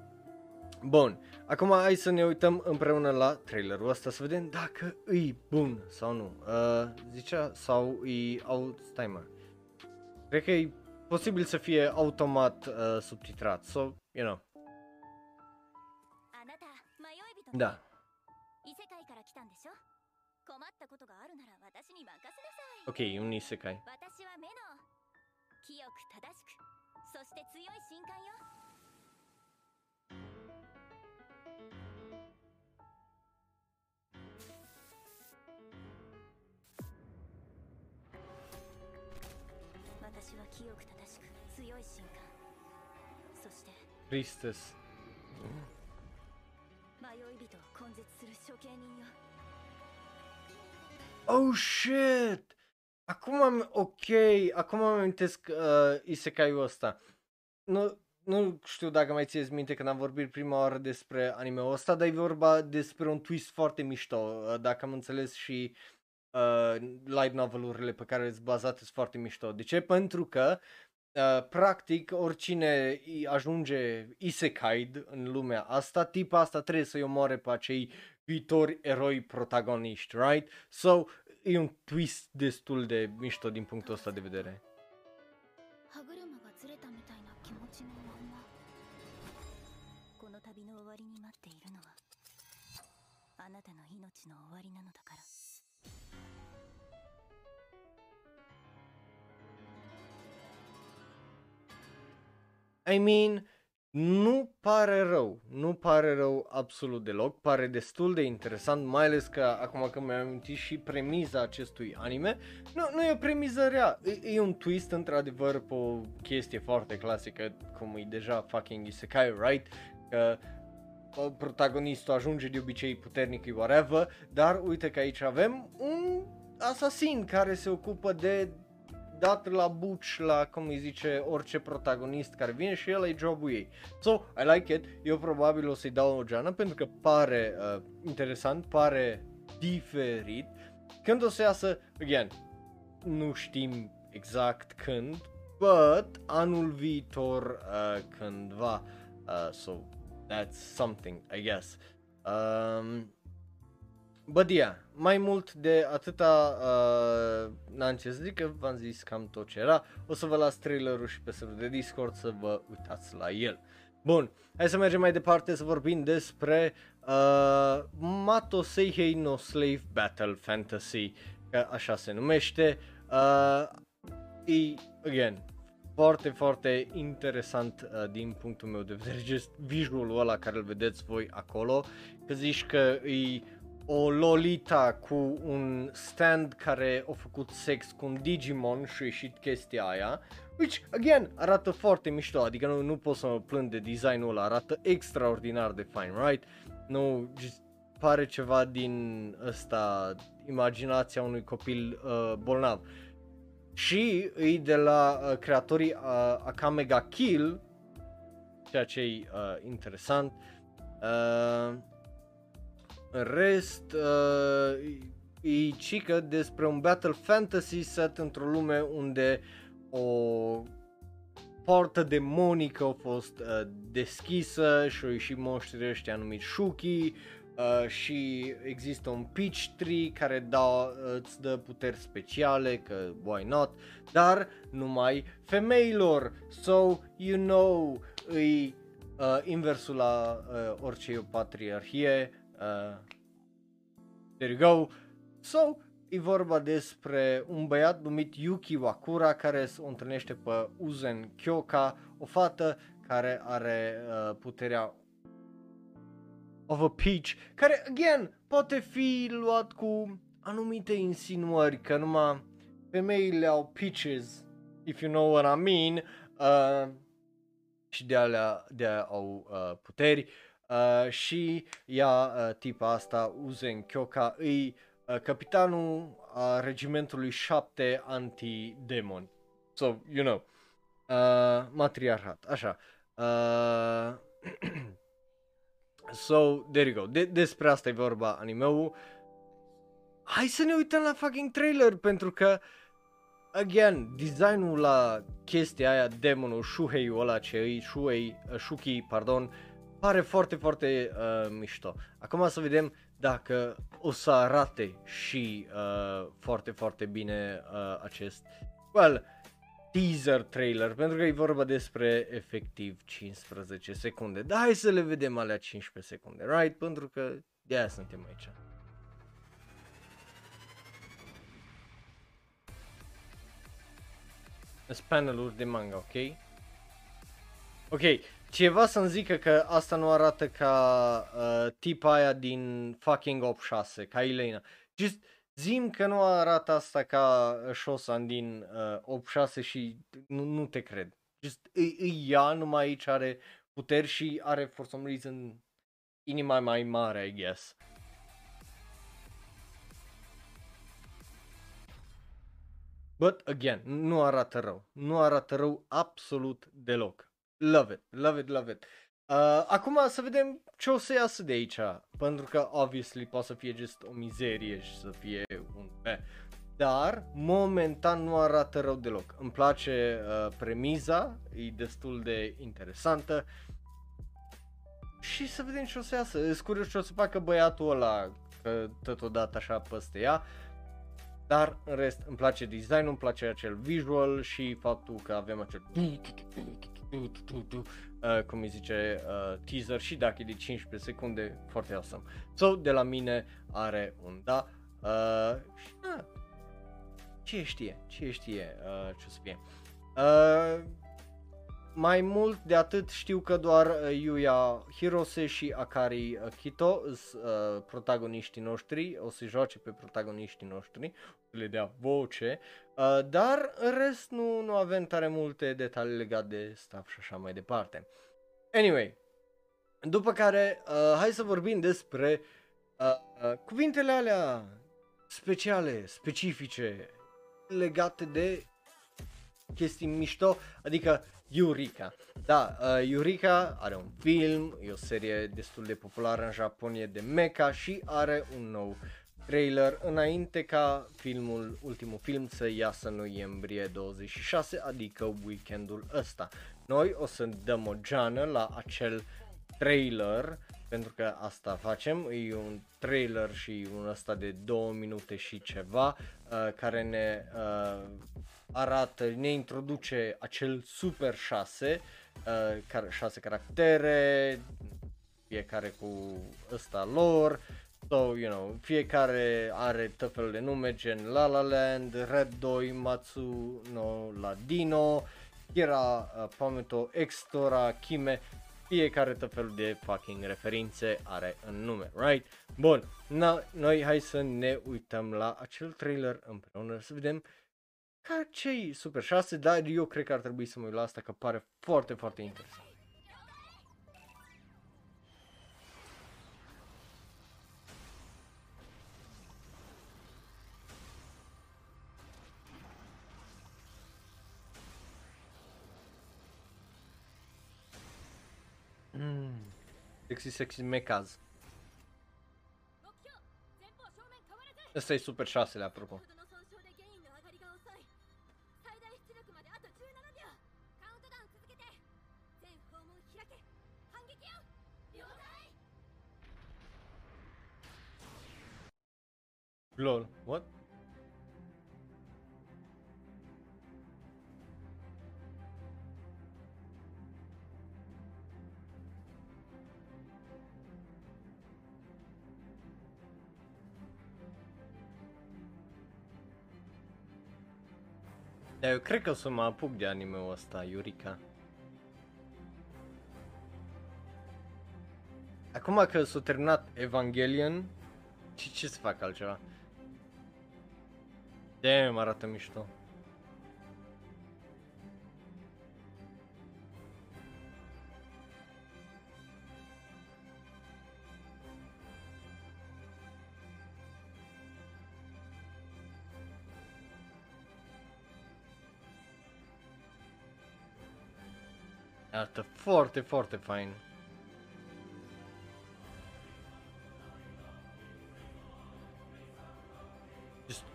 Bun. Acum hai să ne uităm împreună la trailerul ăsta să vedem dacă e bun sau nu. Uh, zicea sau e out timer. Cred că e posibil să fie automat uh, subtitrat. So, you know. Da. Ok, un isekai. Priestess. 迷い人を根絶する処刑人よ Oh shit! Acum am, ok, acum am amintesc uh, isekai-ul ăsta. Nu, nu știu dacă mai țineți minte când am vorbit prima oară despre anime-ul ăsta, dar e vorba despre un twist foarte mișto, uh, dacă am înțeles și uh, light novel-urile pe care sunt bazate sunt foarte mișto. De ce? Pentru că Uh, practic, oricine i- ajunge isekai în lumea asta, tipa asta trebuie să-i omoare pe acei viitori eroi protagoniști, right? So, e un twist destul de mișto din punctul ăsta de vedere. I mean, Nu pare rău, nu pare rău absolut deloc, pare destul de interesant, mai ales că acum că mi-am amintit și premiza acestui anime, nu, nu e o premiză rea, e, e un twist într-adevăr pe o chestie foarte clasică, cum e deja fucking isekai, right? Că uh, protagonistul ajunge de obicei puternic, whatever, dar uite că aici avem un asasin care se ocupă de dat la buci la, cum îi zice, orice protagonist care vine și el e jobul ei. So, I like it, eu probabil o să-i dau o geană pentru că pare uh, interesant, pare diferit. Când o să iasă, again, nu știm exact când, but anul viitor uh, cândva, uh, so that's something, I guess. Um, But yeah, mai mult de atâta uh, n-am ce să zic, că v-am zis cam tot ce era. O să vă las trailerul și pe serverul de Discord să vă uitați la el. Bun, hai să mergem mai departe să vorbim despre uh, Mato Seihei no Slave Battle Fantasy, că așa se numește. Uh, e, again, foarte, foarte interesant uh, din punctul meu de vedere, just visualul ăla care îl vedeți voi acolo, că zici că e o Lolita cu un stand care a făcut sex cu un Digimon și a ieșit chestia aia. Which, again, arată foarte mișto, adică nu, nu pot să mă plâng de designul ăla, arată extraordinar de fine, right? Nu, just pare ceva din ăsta, imaginația unui copil uh, bolnav. Și e de la uh, creatorii uh, Akame ga Kill, ceea ce e uh, interesant. Uh, în rest, uh, e cică despre un battle fantasy set într-o lume unde o poartă demonică a fost uh, deschisă și au ieșit monștri ăștia numiți Shuki uh, și există un peach tree care da, uh, îți dă puteri speciale, că why not, dar numai femeilor, so you know, e uh, inversul la uh, orice o patriarhie, Uh, there you go. So, e vorba despre un băiat numit Yuki Wakura care se întâlnește pe Uzen Kyoka, o fată care are uh, puterea of a peach, care, again, poate fi luat cu anumite insinuări, că numai femeile au peaches, if you know what I mean, uh, și de alea, de alea au uh, puteri. Uh, și ea, uh, tipa asta, Uzen Kyoka, îi uh, capitanul a regimentului 7 anti-demon. So, you know, uh, matriarhat, așa. Uh, so, there you go. De- despre asta e vorba animeul. Hai să ne uităm la fucking trailer pentru că again, designul la chestia aia, demonul, Shuhei-ul ăla ce e, Shuhei, uh, Shuki, pardon, pare foarte, foarte uh, mișto. Acum să vedem dacă o să arate și uh, foarte, foarte bine uh, acest, well, teaser trailer, pentru că e vorba despre efectiv 15 secunde. Dar hai să le vedem alea 15 secunde, right? Pentru că de aia suntem aici. Sunt paneluri de manga, ok? Ok, ceva să-mi zică că asta nu arată ca uh, tipa aia din fucking 8-6, ca Elena. Just zim că nu arată asta ca Shosan din uh, 8-6 și nu, nu te cred. Just îi, îi ea, numai aici are puteri și are for some reason inima mai mare, I guess. But again, nu arată rău. Nu arată rău absolut deloc. Love it, love it, love it. Uh, acum să vedem ce o să iasă de aici, pentru că obviously poate să fie just o mizerie și să fie un eh. Dar momentan nu arată rău deloc. Îmi place uh, premiza, e destul de interesantă. Și să vedem ce o să iasă. Îs curios ce o să facă băiatul ăla, că totodată așa păste ea. Dar în rest îmi place designul, îmi place acel visual și faptul că avem acel uh, cum îi zice, uh, teaser și dacă e de 15 secunde, foarte awesome. So, de la mine are un da. Uh, și, uh, ce știe, ce știe uh, ce o să fie. Uh, mai mult de atât știu că doar uh, Yuya Hirose și Akari uh, Kito sunt uh, protagoniștii noștri, o să joace pe protagoniștii noștri, o să le dea voce, uh, dar în rest nu, nu avem tare multe detalii legate de staff și așa mai departe. Anyway, după care, uh, hai să vorbim despre uh, uh, cuvintele alea speciale, specifice, legate de chestii mișto, adică Eureka. Da, uh, Eureka are un film, e o serie destul de populară în Japonia de mecha și are un nou trailer înainte ca filmul, ultimul film să iasă în noiembrie 26, adică weekendul ăsta. Noi o să dăm o geană la acel trailer pentru că asta facem, e un trailer și un ăsta de două minute și ceva uh, care ne uh, arată, ne introduce acel Super 6, uh, care, 6 caractere, fiecare cu ăsta lor, so, you know, fiecare are tot felul de nume gen La La Land, Red 2, Matsu no Ladino, Kira uh, Pameto, Extora, Kime, fiecare tot felul de fucking referințe are în nume, right? Bun, na, noi hai să ne uităm la acel trailer împreună să vedem ca cei Super 6, dar eu cred că ar trebui să mă uit la asta, că pare foarte, foarte interesant. Mm. Sexy, sexy, mecaz. Ăsta e Super 6, apropo. LOL, what? Dar eu cred că o să mă apuc de anime-ul ăsta, Yurika. Acum că s-a terminat Evangelion, ce, ce să fac altceva? Damn, arată mișto. Arată foarte, foarte fain.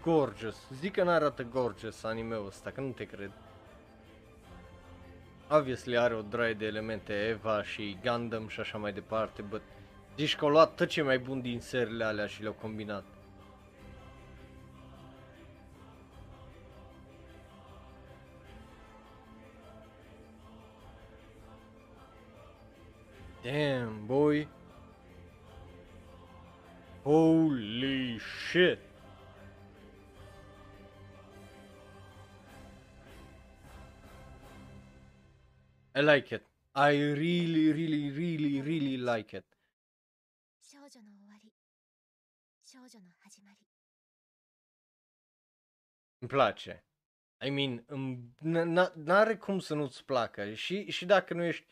Gorgeous. Zic că n-arată gorgeous anime-ul ăsta, că nu te cred. Obviously are o draie de elemente Eva și Gundam și așa mai departe, but zici că au luat tot ce mai bun din serile alea și le-au combinat. Damn, boy. Holy shit. I like it. I really, really, really, really like it. 少女の終わり少女の始まり Îmi place. I mean, îmi- n- n- n-are cum să nu-ți placă. Și, și dacă nu ești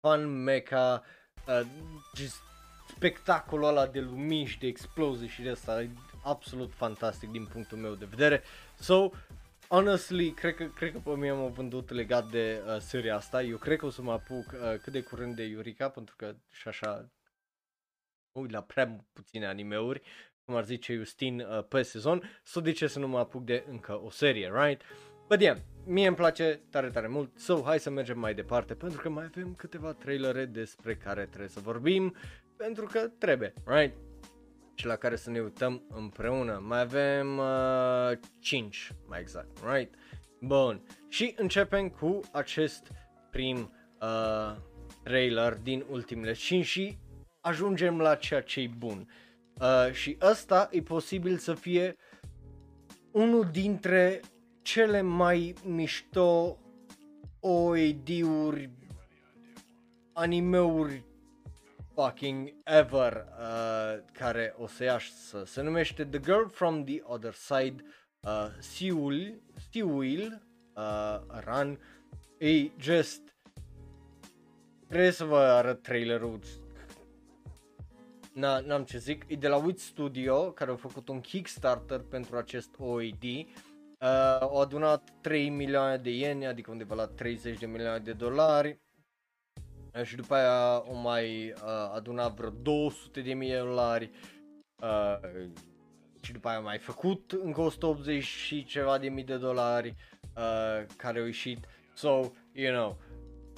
fan mecha, uh, just spectacolul ăla de lumini și de explozii și de asta e absolut fantastic din punctul meu de vedere. So, honestly, cred că, cred că pe mine m-au vândut legat de uh, seria asta. Eu cred că o să mă apuc uh, cât de curând de Eureka, pentru că și așa mă uit la prea puține animeuri, cum ar zice Justin, uh, pe sezon, so de ce să nu mă apuc de încă o serie, right? But yeah, mie îmi place tare, tare mult, so hai să mergem mai departe, pentru că mai avem câteva trailere despre care trebuie să vorbim, pentru că trebuie, right? Și la care să ne uităm împreună. Mai avem uh, 5, mai exact, right? Bun, și începem cu acest prim uh, trailer din ultimele 5 și ajungem la ceea ce e bun. Uh, și ăsta e posibil să fie unul dintre cele mai mișto OAD-uri, animeuri fucking ever uh, care o să iasă. Se numește The Girl from the Other Side, uh, Seul, Seul uh, Run. E just trebuie să vă arăt trailerul Na, n-am ce zic, e de la Wit Studio care au făcut un Kickstarter pentru acest OAD uh, au adunat 3 milioane de ieni, adică undeva la 30 de milioane de dolari uh, și după aia au mai uh, adunat vreo 200 de mii de dolari uh, și după aia au mai făcut încă 180 și ceva de mii de dolari uh, care au ieșit so, you know,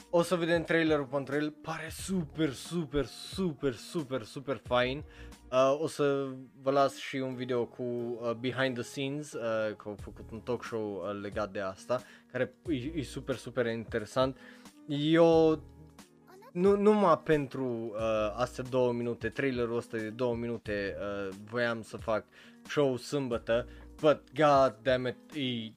o să vedem trailerul pentru el, pare super, super, super, super, super fain. Uh, o să vă las și un video cu uh, behind the scenes, uh, că au făcut un talk show uh, legat de asta, care e, e super, super interesant. Eu nu, numai pentru uh, astea două minute, trailerul ăsta de două minute, uh, voiam să fac show sâmbătă, but god damn it, e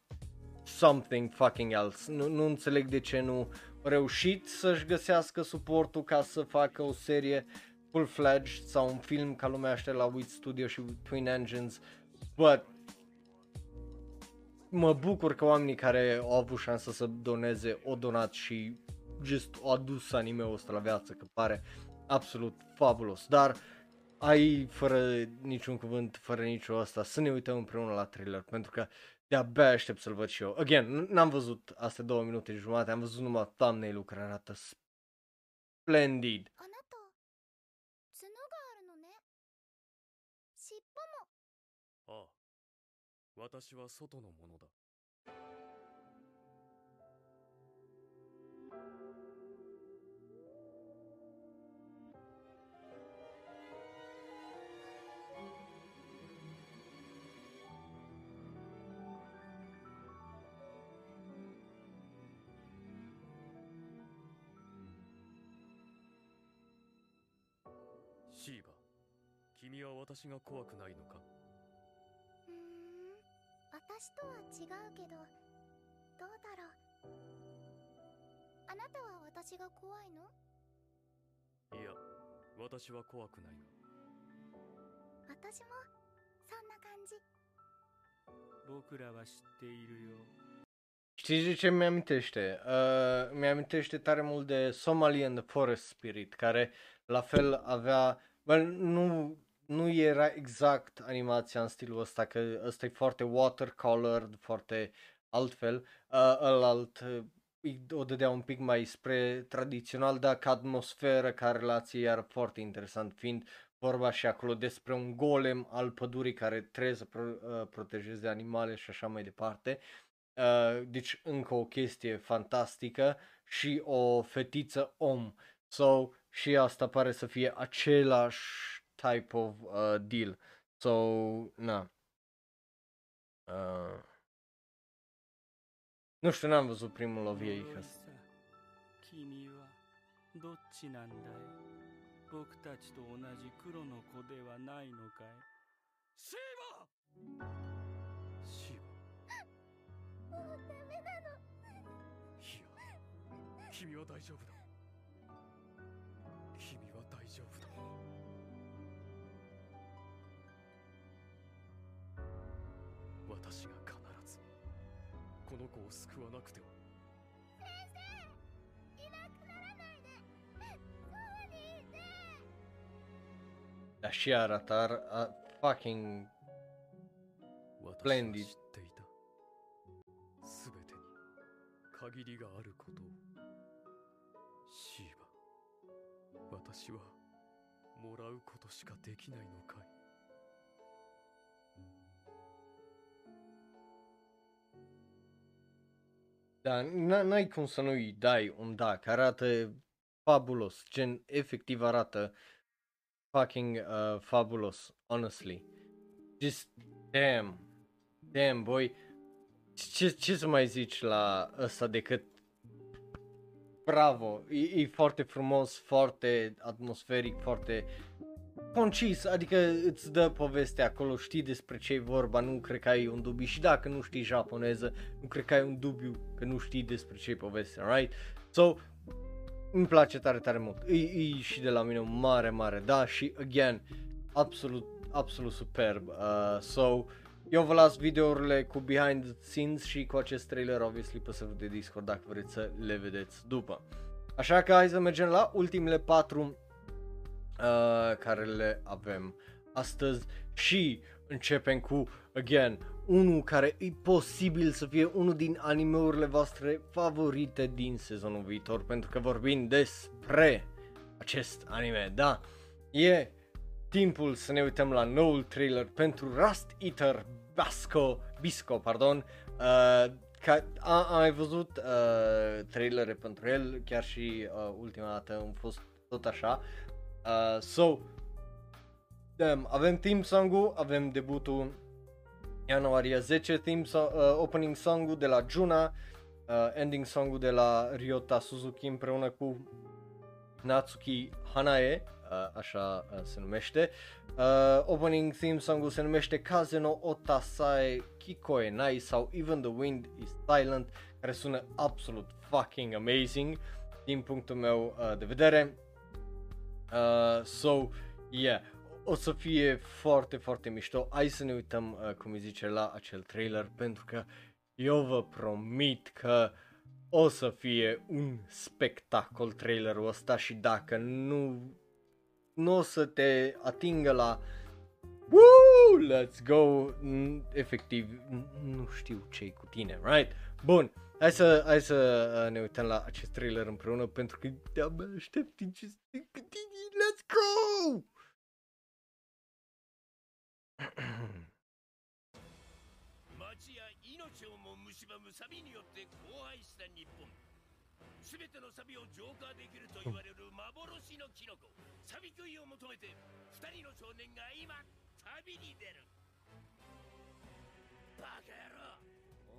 something fucking else. Nu, nu înțeleg de ce nu reușit să-și găsească suportul ca să facă o serie full-fledged sau un film ca lumea aștept la Wit Studio și Twin Engines, but mă bucur că oamenii care au avut șansa să doneze o donat și just o adus anime-ul ăsta la viață, că pare absolut fabulos, dar ai fără niciun cuvânt, fără nicio asta, să ne uităm împreună la trailer, pentru că de-abia aștept să-l văd și eu. Again, n-am văzut astea două minute și jumate, am văzut numai thumbnail-ul care arată splendid. あなた角があるのね尻尾もああ私は外のものだ 君は私が怖くないのかうーん私とは違うけどどうだろうあなたは私が怖いのいや私は怖くないが私もそんな感じ僕らは知っているよ Știi de ce mi-amintește? Uh, mi-amintește tare mult de Somali and the Forest Spirit, care la fel avea, well, nu, nu era exact animația în stilul ăsta, că ăsta e foarte watercolored, foarte altfel, uh, ălalt uh, îi- o dădea un pic mai spre tradițional, dar ca atmosferă, ca relație, iar foarte interesant, fiind vorba și acolo despre un golem al pădurii care trebuie să pro, uh, protejeze animale și așa mai departe. Uh, deci încă o chestie fantastică și o fetiță om. So, și asta pare să fie același type of uh, deal. So, na. Uh, nu știu, n-am văzut primul 君はどっちなんだい僕たちと同じ黒の子ではないのかいシーバシーバもうダメなのいや君は大丈夫だ子を救わなくては先生いなくならないで。そばにいて。Dar și arată, ar, a, fucking 私は Splendid 知っていた。すべてに限りがあることを。シーバ私はもらうことしかできないのかい Da, n- n-ai cum să nu-i dai un da, că arată fabulos, gen efectiv arată fucking uh, fabulos, honestly. Just damn, damn boy, ce, ce să mai zici la ăsta decât bravo, e, e foarte frumos, foarte atmosferic, foarte concis, adică îți dă povestea acolo, știi despre ce e vorba, nu cred că ai un dubiu și dacă nu știi japoneză, nu cred că ai un dubiu că nu știi despre ce e povestea, right? So, îmi place tare, tare mult. E, e și de la mine un mare, mare, da, și again, absolut, absolut superb. Uh, so, eu vă las videourile cu behind the scenes și cu acest trailer, obviously, pe serverul de Discord dacă vreți să le vedeți după. Așa că hai să mergem la ultimele patru uh, care le avem astăzi și începem cu, again, unul care e posibil să fie unul din animeurile voastre favorite din sezonul viitor, pentru că vorbim despre acest anime, da, e timpul să ne uităm la noul trailer pentru Rust Eater Basco, Bisco, pardon, uh, ca, a, am mai văzut uh, trailere pentru el, chiar și uh, ultima dată am fost tot așa. Uh, so, um, avem team song-ul, avem debutul ianuarie 10, team so- uh, opening song-ul de la Juna, uh, ending song-ul de la Ryota Suzuki împreună cu Natsuki Hanae, uh, așa uh, se numește. Uh, opening theme song-ul se numește Kazeno Otasai Kikoe Nai sau Even the Wind is Silent, care sună absolut fucking amazing din punctul meu uh, de vedere. Uh, so, yeah, o să fie foarte, foarte mișto. Hai să ne uităm, uh, cum îi zice, la acel trailer, pentru că eu vă promit că o să fie un spectacol trailerul ăsta și dacă nu nu o să te atingă la Woo, let's go, mm, efectiv, nu știu ce cu tine, right? Bun, hai să, hai să uh, ne uităm la acest trailer împreună pentru că de-abia aștept din ce cu tine, let's go!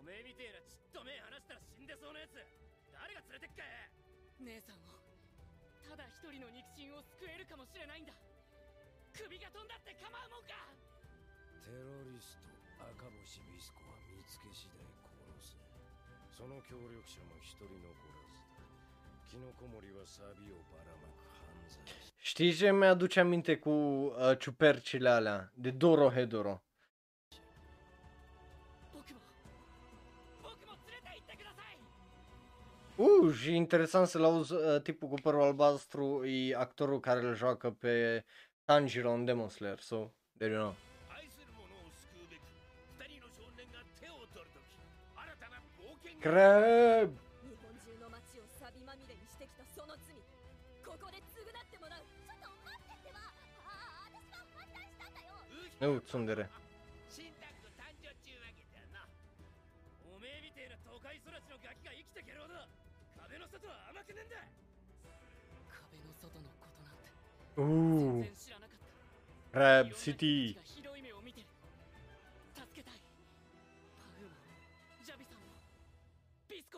めえみてえなちっと目離したら死んでそうなやつ。誰が連れてっか。姉さんをただ一人の肉親を救えるかもしれないんだ。首が飛んだって構うもんか。テロリスト赤星ビスコは見つけ次第殺す。その協力者も一人残らずだ。キノコモリはサビをばらまく犯罪 Știi ce mi-aduce aminte cu uh, ciupercile alea? De Doro Hedoro? Uh, și interesant să-l auzi, uh, tipul cu părul albastru e actorul care îl joacă pe Tanjiro în Demon Slayer, so, there you know. Crab! Nu, tsundere.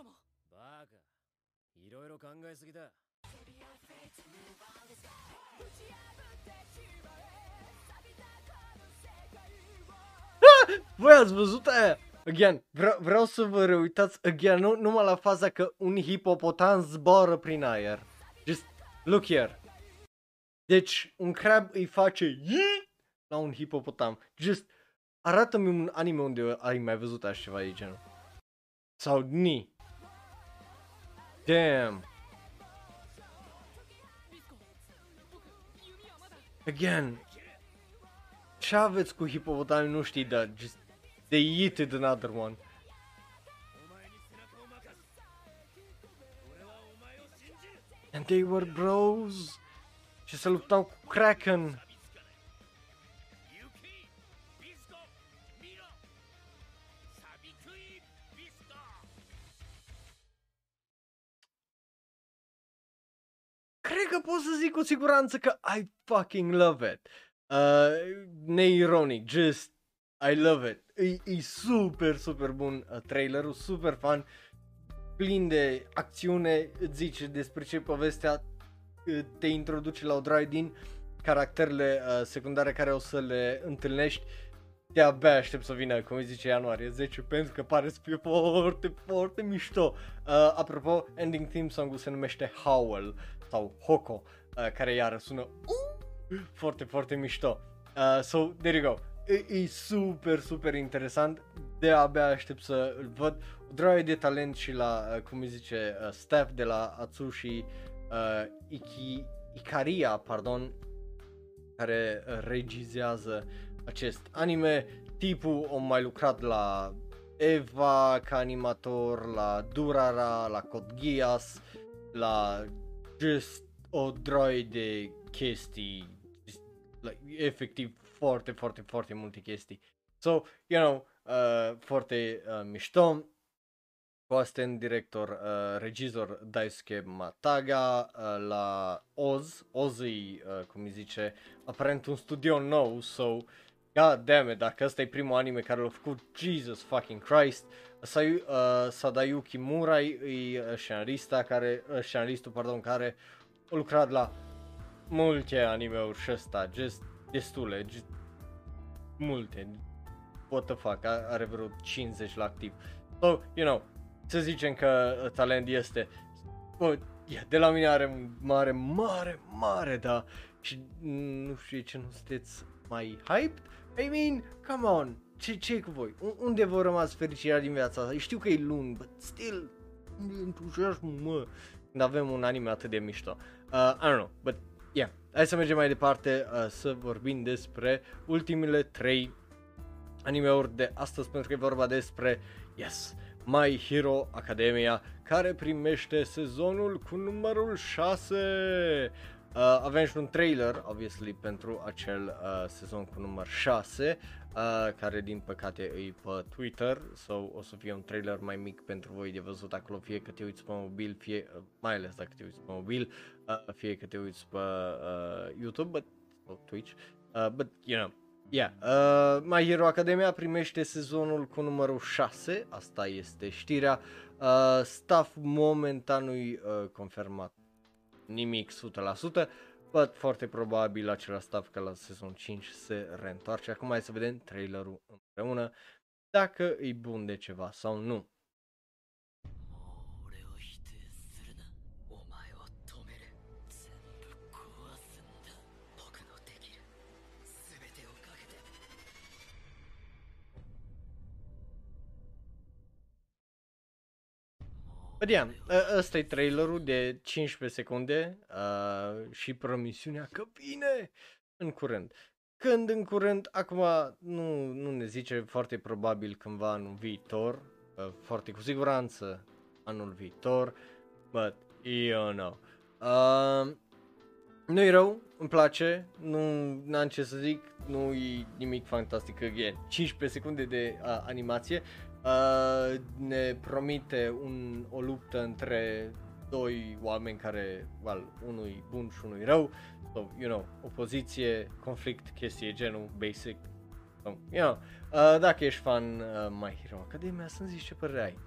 もバカいろいろ考えすぎだ Voi ați văzut aia? Again, vreau, vreau să vă reuitați, again, nu, numai la faza că un hipopotam zboară prin aer. Just, look here. Deci, un crab îi face Yii! la un hipopotam. Just, arată-mi un anime unde ai mai văzut așa ceva de genul. Sau ni. Damn. Again. Ce aveți cu hipopotamii, nu știi, dar just They yeeted another one. And they were bros. Și se luptau cu Kraken. Cred că pot să zic cu siguranță că I fucking love it. Uh, neironic, just I love it. E, e super, super bun uh, trailerul, super fun, plin de acțiune, îți zice despre ce e povestea, uh, te introduce la o drive-in caracterele uh, secundare care o să le întâlnești de-abia aștept să vină, cum îi zice ianuarie 10, pentru că pare să fie foarte, foarte mișto. Uh, apropo, ending theme song-ul se numește Howl sau Hoko, uh, care iară sună uh, foarte, foarte mișto. Uh, so, there you go. E, e super, super interesant. De-abia aștept să îl văd. O draie de talent și la, uh, cum îi zice, uh, staff de la Atsushi uh, Iki, Ikaria, pardon, care uh, regizează acest anime. Tipul a mai lucrat la Eva ca animator, la Durara, la Code Geass, la just o droaie de chestii, just, like, efectiv foarte, foarte, foarte multe chestii. So, you know, uh, foarte uh, mișto. Coasten, director, uh, regizor Daisuke Mataga uh, la Oz. Oz e, uh, cum îi zice, aparent un studio nou, so God damn it, dacă ăsta e primul anime care l-a făcut, Jesus fucking Christ. Sayu, uh, Sadayuki Murai e uh, scenarista care, uh, scenaristul, pardon, care a lucrat la multe anime-uri și ăsta, just destule, just multe. What the fuck, a- are vreo 50 la activ. So, you know, să zicem că uh, talent este, bă, yeah, de la mine are un mare, mare, mare, da, și mm, nu știu de ce nu sunteți mai hyped. I mean, come on, ce, ce cu voi? U- unde vă rămas fericirea din viața asta? Știu că e luni, but still, unde e entuziasmul, mă? Când avem un anime atât de mișto. Uh, I don't know, but yeah, hai să mergem mai departe uh, să vorbim despre ultimele trei anime-uri de astăzi pentru că e vorba despre, yes, My Hero Academia care primește sezonul cu numărul 6. Uh, avem și un trailer, obviously, pentru acel uh, sezon cu număr 6, uh, care din păcate e pe Twitter, so o să fie un trailer mai mic pentru voi de văzut acolo, fie că te uiți pe mobil, fie, uh, mai ales dacă te uiți pe mobil, uh, fie că te uiți pe uh, YouTube, but, sau Twitch, uh, but, you know, Yeah, uh, My Hero Academia primește sezonul cu numărul 6, asta este știrea. Uh, staff momentan nu-i uh, confirmat nimic 100%, but foarte probabil același staff ca la sezon 5 se reîntoarce. Acum hai să vedem trailerul împreună, dacă e bun de ceva sau nu. But yeah, ă- ăsta e trailerul de 15 secunde uh, și promisiunea că vine în curând. Când în curând, acum nu, nu ne zice foarte probabil cândva anul viitor, uh, foarte cu siguranță anul viitor, but you know. Uh, nu e rău, îmi place, nu am ce să zic, nu e nimic fantastic, că e 15 secunde de uh, animație, uh, ne promite un, o luptă între doi oameni care, well, unul e bun și unul e rău, so, you know, opoziție, conflict, chestie genul, basic, so, you know, uh, dacă ești fan uh, My Hero Academia, să-mi zici ce părere ai.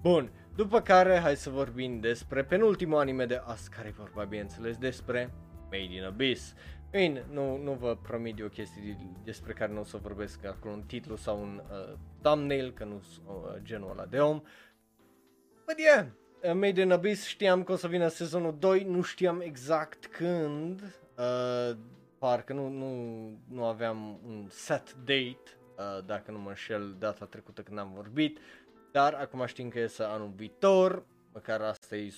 Bun, după care hai să vorbim despre penultimul anime de azi, care e vorba bineînțeles despre Made in Abyss. Bine, nu, nu vă promit eu chestii despre care nu o să vorbesc acolo un titlu sau un uh, thumbnail, că nu sunt uh, genul ăla de om. But yeah, uh, Made in Abyss știam că o să vină sezonul 2, nu știam exact când, uh, parcă nu, nu, nu aveam un set date, uh, dacă nu mă înșel data trecută când am vorbit, dar acum știm că este anul viitor, măcar asta e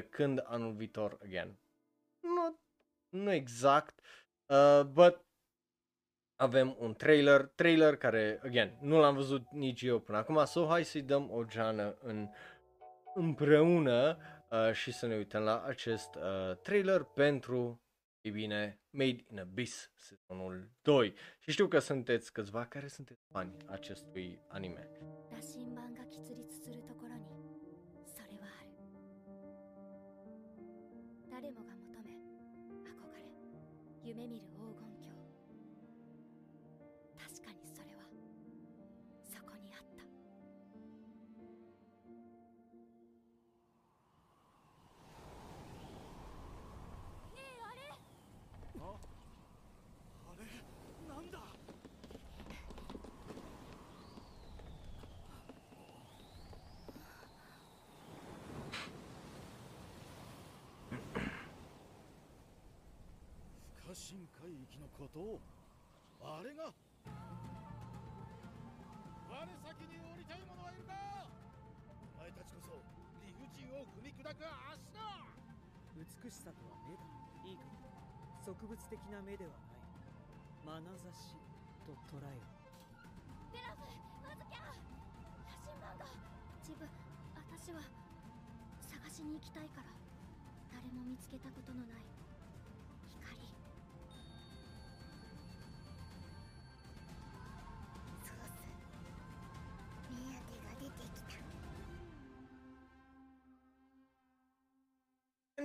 100%, când anul viitor, again, nu, nu exact, uh, but avem un trailer, trailer care, again, nu l-am văzut nici eu până acum, so hai să-i dăm o geană în, împreună uh, și să ne uităm la acest uh, trailer pentru, e bine, Made in Abyss, sezonul 2. Și știu că sunteți câțiva care sunteți fani acestui anime. 羅針盤が喫立するところにそれはある誰もが求め憧れ 夢見る深海域のことをあれが。我先に降りたい者はいるか。お前たちこそ理不尽を踏み砕く足だ。美しさとは目だ。いいか。植物的な目ではない。眼差しと捉えよテラスまずきゃ羅針盤が。自分私は探しに行きたいから。誰も見つけたことのない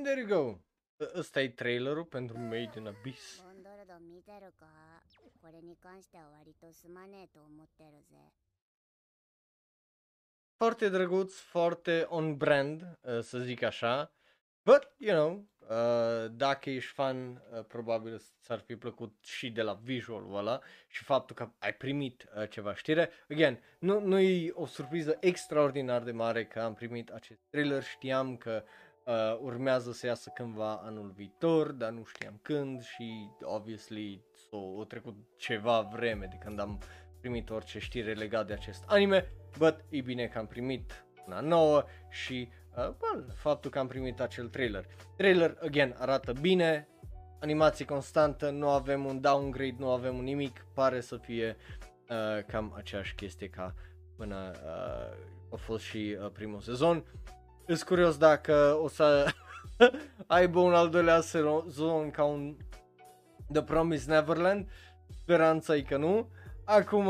And there you go. Ă- Ăsta e trailerul pentru Made in Abyss. ボンドルド見てるかこれに関しては割とすまねえと思ってるぜ Foarte drăguț, foarte on brand, uh, să zic așa. But, you know, uh, dacă ești fan, uh, probabil ți-ar fi plăcut și de la visualul ăla și faptul că ai primit uh, ceva știre. Again, nu, nu e o surpriză extraordinar de mare că am primit acest trailer, știam că uh, urmează să iasă cândva anul viitor, dar nu știam când și, obviously, s-o, o trecut ceva vreme de când am primit orice știre legat de acest anime, but e bine că am primit una nouă și uh, well, faptul că am primit acel trailer. Trailer, again, arată bine, animație constantă, nu avem un downgrade, nu avem un nimic, pare să fie uh, cam aceeași chestie ca până uh, a fost și uh, primul sezon. Sunt curios dacă o să aibă un al doilea sezon ca un The Promised Neverland, speranța e că nu. Acum,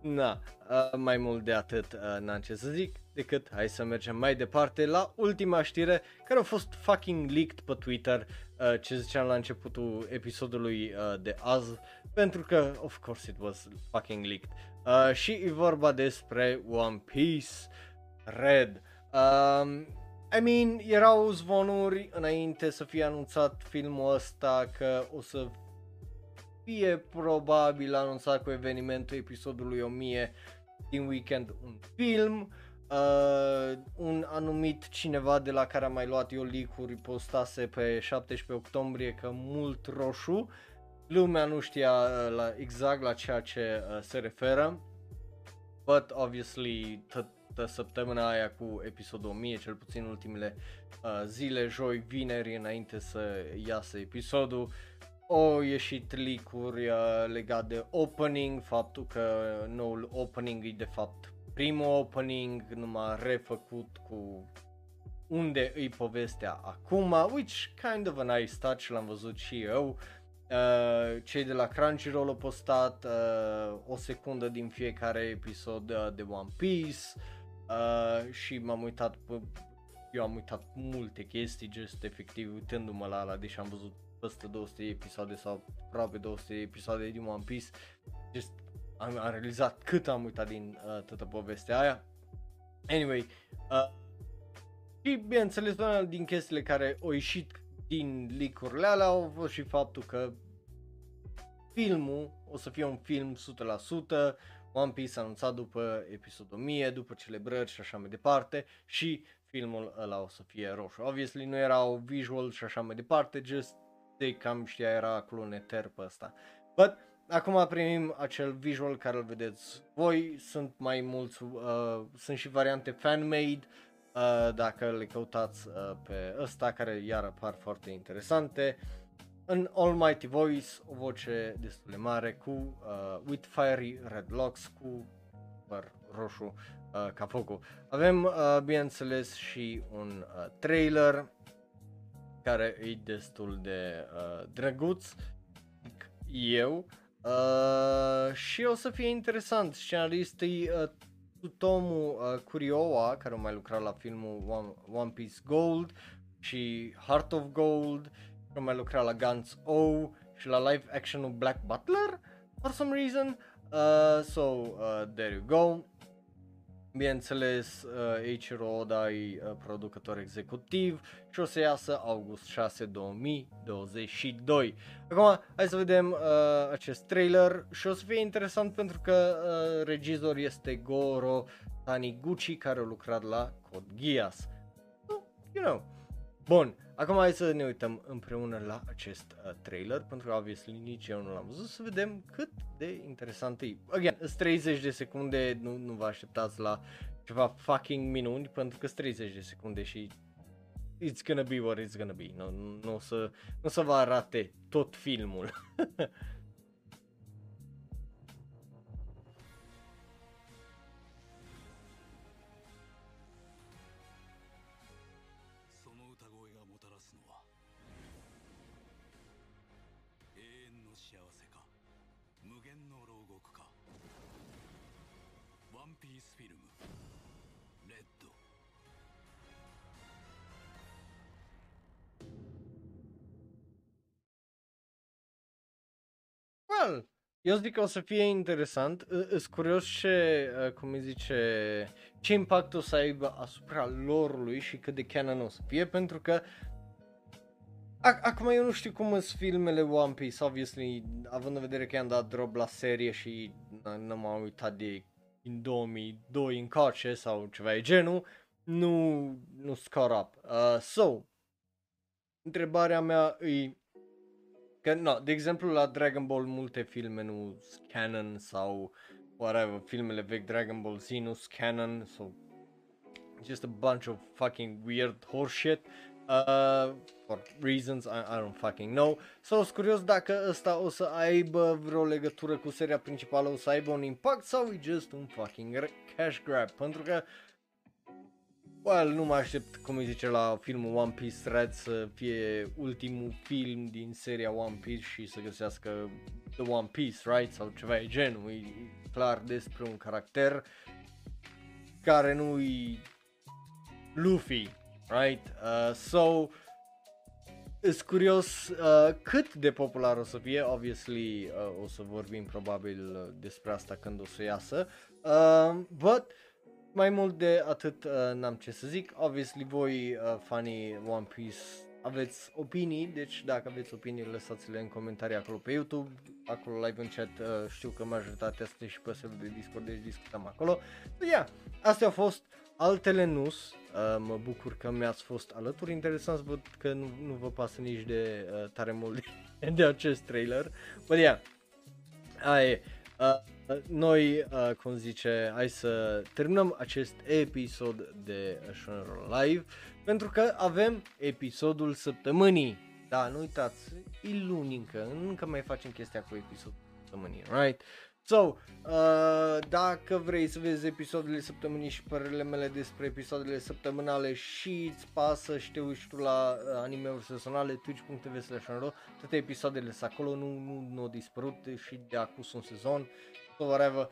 na, uh, mai mult de atât uh, n-am ce să zic decât hai să mergem mai departe la ultima știre care a fost fucking leaked pe Twitter uh, ce ziceam la începutul episodului uh, de azi pentru că of course it was fucking leaked. Uh, și e vorba despre One Piece Red um, I mean, erau zvonuri înainte să fie anunțat filmul ăsta că o să fie probabil anunțat cu evenimentul episodului 1000 din weekend un film. Uh, un anumit cineva de la care am mai luat eu leak-uri postase pe 17 octombrie că mult roșu. Lumea nu știa uh, la, exact la ceea ce uh, se referă. But obviously toată săptămâna aia cu episodul 1000, cel puțin ultimele uh, zile, joi, vineri, înainte să iasă episodul, au ieșit leak-uri uh, legat de opening, faptul că noul opening e de fapt primul opening, numai refăcut cu unde îi povestea acum, which kind of a nice touch, l-am văzut și eu. Uh, cei de la Crunchyroll au postat uh, o secundă din fiecare episod uh, de One Piece uh, și m-am uitat pe, eu am uitat multe chestii, just efectiv uitându-mă la ala, deși am văzut peste 200 de episoade sau aproape 200 de episoade din One Piece, just am, am realizat cât am uitat din uh, toată povestea aia. Anyway, uh, și bineînțeles, una din chestiile care au ieșit din leak-urile alea au fost și faptul că filmul o să fie un film 100%, One Piece a anunțat după episodul 1000, după celebrări și așa mai departe și filmul ăla o să fie roșu. Obviously nu erau visual și așa mai departe, just de cam știa era acolo un eter pe ăsta. But acum primim acel visual care îl vedeți voi, sunt mai mulți, uh, sunt și variante fan-made, uh, dacă le căutați uh, pe ăsta, care iar apar foarte interesante. În Almighty Voice, o voce destul de mare cu uh, With Fiery Red Locks, cu păr roșu uh, ca focul. Avem, uh, bineînțeles, și un uh, trailer care e destul de uh, drăguț, zic eu, uh, și o să fie interesant. Scenarist e uh, Tsutomu uh, Kurioa, care a mai lucrat la filmul One, One Piece Gold și Heart of Gold, care a mai lucrat la Guns O și la live action-ul Black Butler, for some reason. Uh, so, uh, there you go. Bineînțeles, uh, Eiichiro Oda e uh, producător executiv și o să iasă august 6 2022. Acum, hai să vedem uh, acest trailer și o să fie interesant pentru că uh, regizor este Goro Taniguchi care a lucrat la Code Geass. So, you know. Bun, Acum hai să ne uităm împreună la acest uh, trailer, pentru că obviously nici eu nu l-am văzut, să vedem cât de interesant e. Again, sunt 30 de secunde, nu, nu vă așteptați la ceva fucking minuni, pentru că sunt 30 de secunde și it's gonna be what it's gonna be. Nu, nu, nu, o să, nu o să vă arate tot filmul. Well, eu zic că o să fie interesant. Îs curios ce, uh, cum îi zice, ce impact o să aibă asupra lorului și cât de canon o să fie, pentru că Ac- Acum eu nu știu cum sunt filmele One Piece, obviously, având în vedere că i-am dat drop la serie și n- nu m-am uitat de în 2002 încoace sau ceva de genul, nu, nu score up. Uh, so, întrebarea mea e, Că, no, de exemplu, la Dragon Ball multe filme nu sunt canon sau whatever, filmele vechi Dragon Ball Z nu sunt canon, so just a bunch of fucking weird horseshit uh, for reasons I, I don't fucking know. So, sunt curios dacă ăsta o să aibă vreo legătură cu seria principală, o să aibă un impact sau e just un fucking re- cash grab, pentru că Well, nu mă aștept, cum îi zice la filmul One Piece Thread să fie ultimul film din seria One Piece și să găsească The One Piece, right? Sau ceva de genul. E clar despre un caracter care nu e Luffy, right? Uh, so, Sunt curios uh, cât de popular o să fie, obviously uh, o să vorbim probabil uh, despre asta când o să iasă, uh, but mai mult de atât uh, n-am ce să zic, obviously voi uh, fanii One Piece aveți opinii, deci dacă aveți opinii lăsați-le în comentarii acolo pe YouTube, acolo live în chat, uh, știu că majoritatea sunteți și pe serverul de Discord, deci discutăm acolo. So, yeah, astea au fost altele nus, uh, mă bucur că mi-ați fost alături, interesant să văd că nu, nu vă pasă nici de uh, tare mult de, de acest trailer, but yeah, aia e. Uh, noi, uh, cum zice, hai să terminăm acest episod de Shonen Live pentru că avem episodul săptămânii. Da, nu uitați, e luni încă, încă mai facem chestia cu episodul săptămânii, right? So, uh, dacă vrei să vezi episoadele săptămânii și părerile mele despre episoadele săptămânale și îți pasă și te uiți tu la uh, anime-uri sezonale, twitch.tv slash toate episoadele sunt acolo, nu, nu, nu au dispărut și de acum un sezon, so whatever,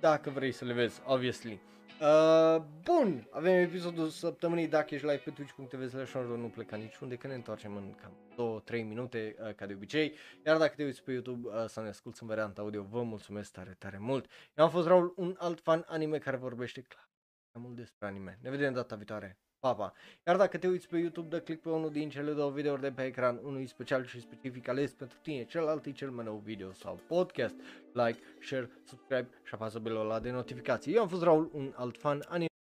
dacă vrei să le vezi, obviously. Uh, bun, avem episodul săptămânii, dacă ești live pe twitch.tv slash nu pleca niciunde, că ne întoarcem în cam 2-3 minute, uh, ca de obicei, iar dacă te uiți pe YouTube uh, să ne asculti în varianta audio, vă mulțumesc tare, tare mult. Eu am fost Raul, un alt fan anime care vorbește clar mai mult despre anime. Ne vedem data viitoare. Pa, pa. Iar dacă te uiți pe YouTube, dă click pe unul din cele două videouri de pe ecran, unul special și specific ales pentru tine, celălalt e cel mai nou video sau podcast. Like, share, subscribe și apasă belul ăla de notificații. Eu am fost Raul, un alt fan anime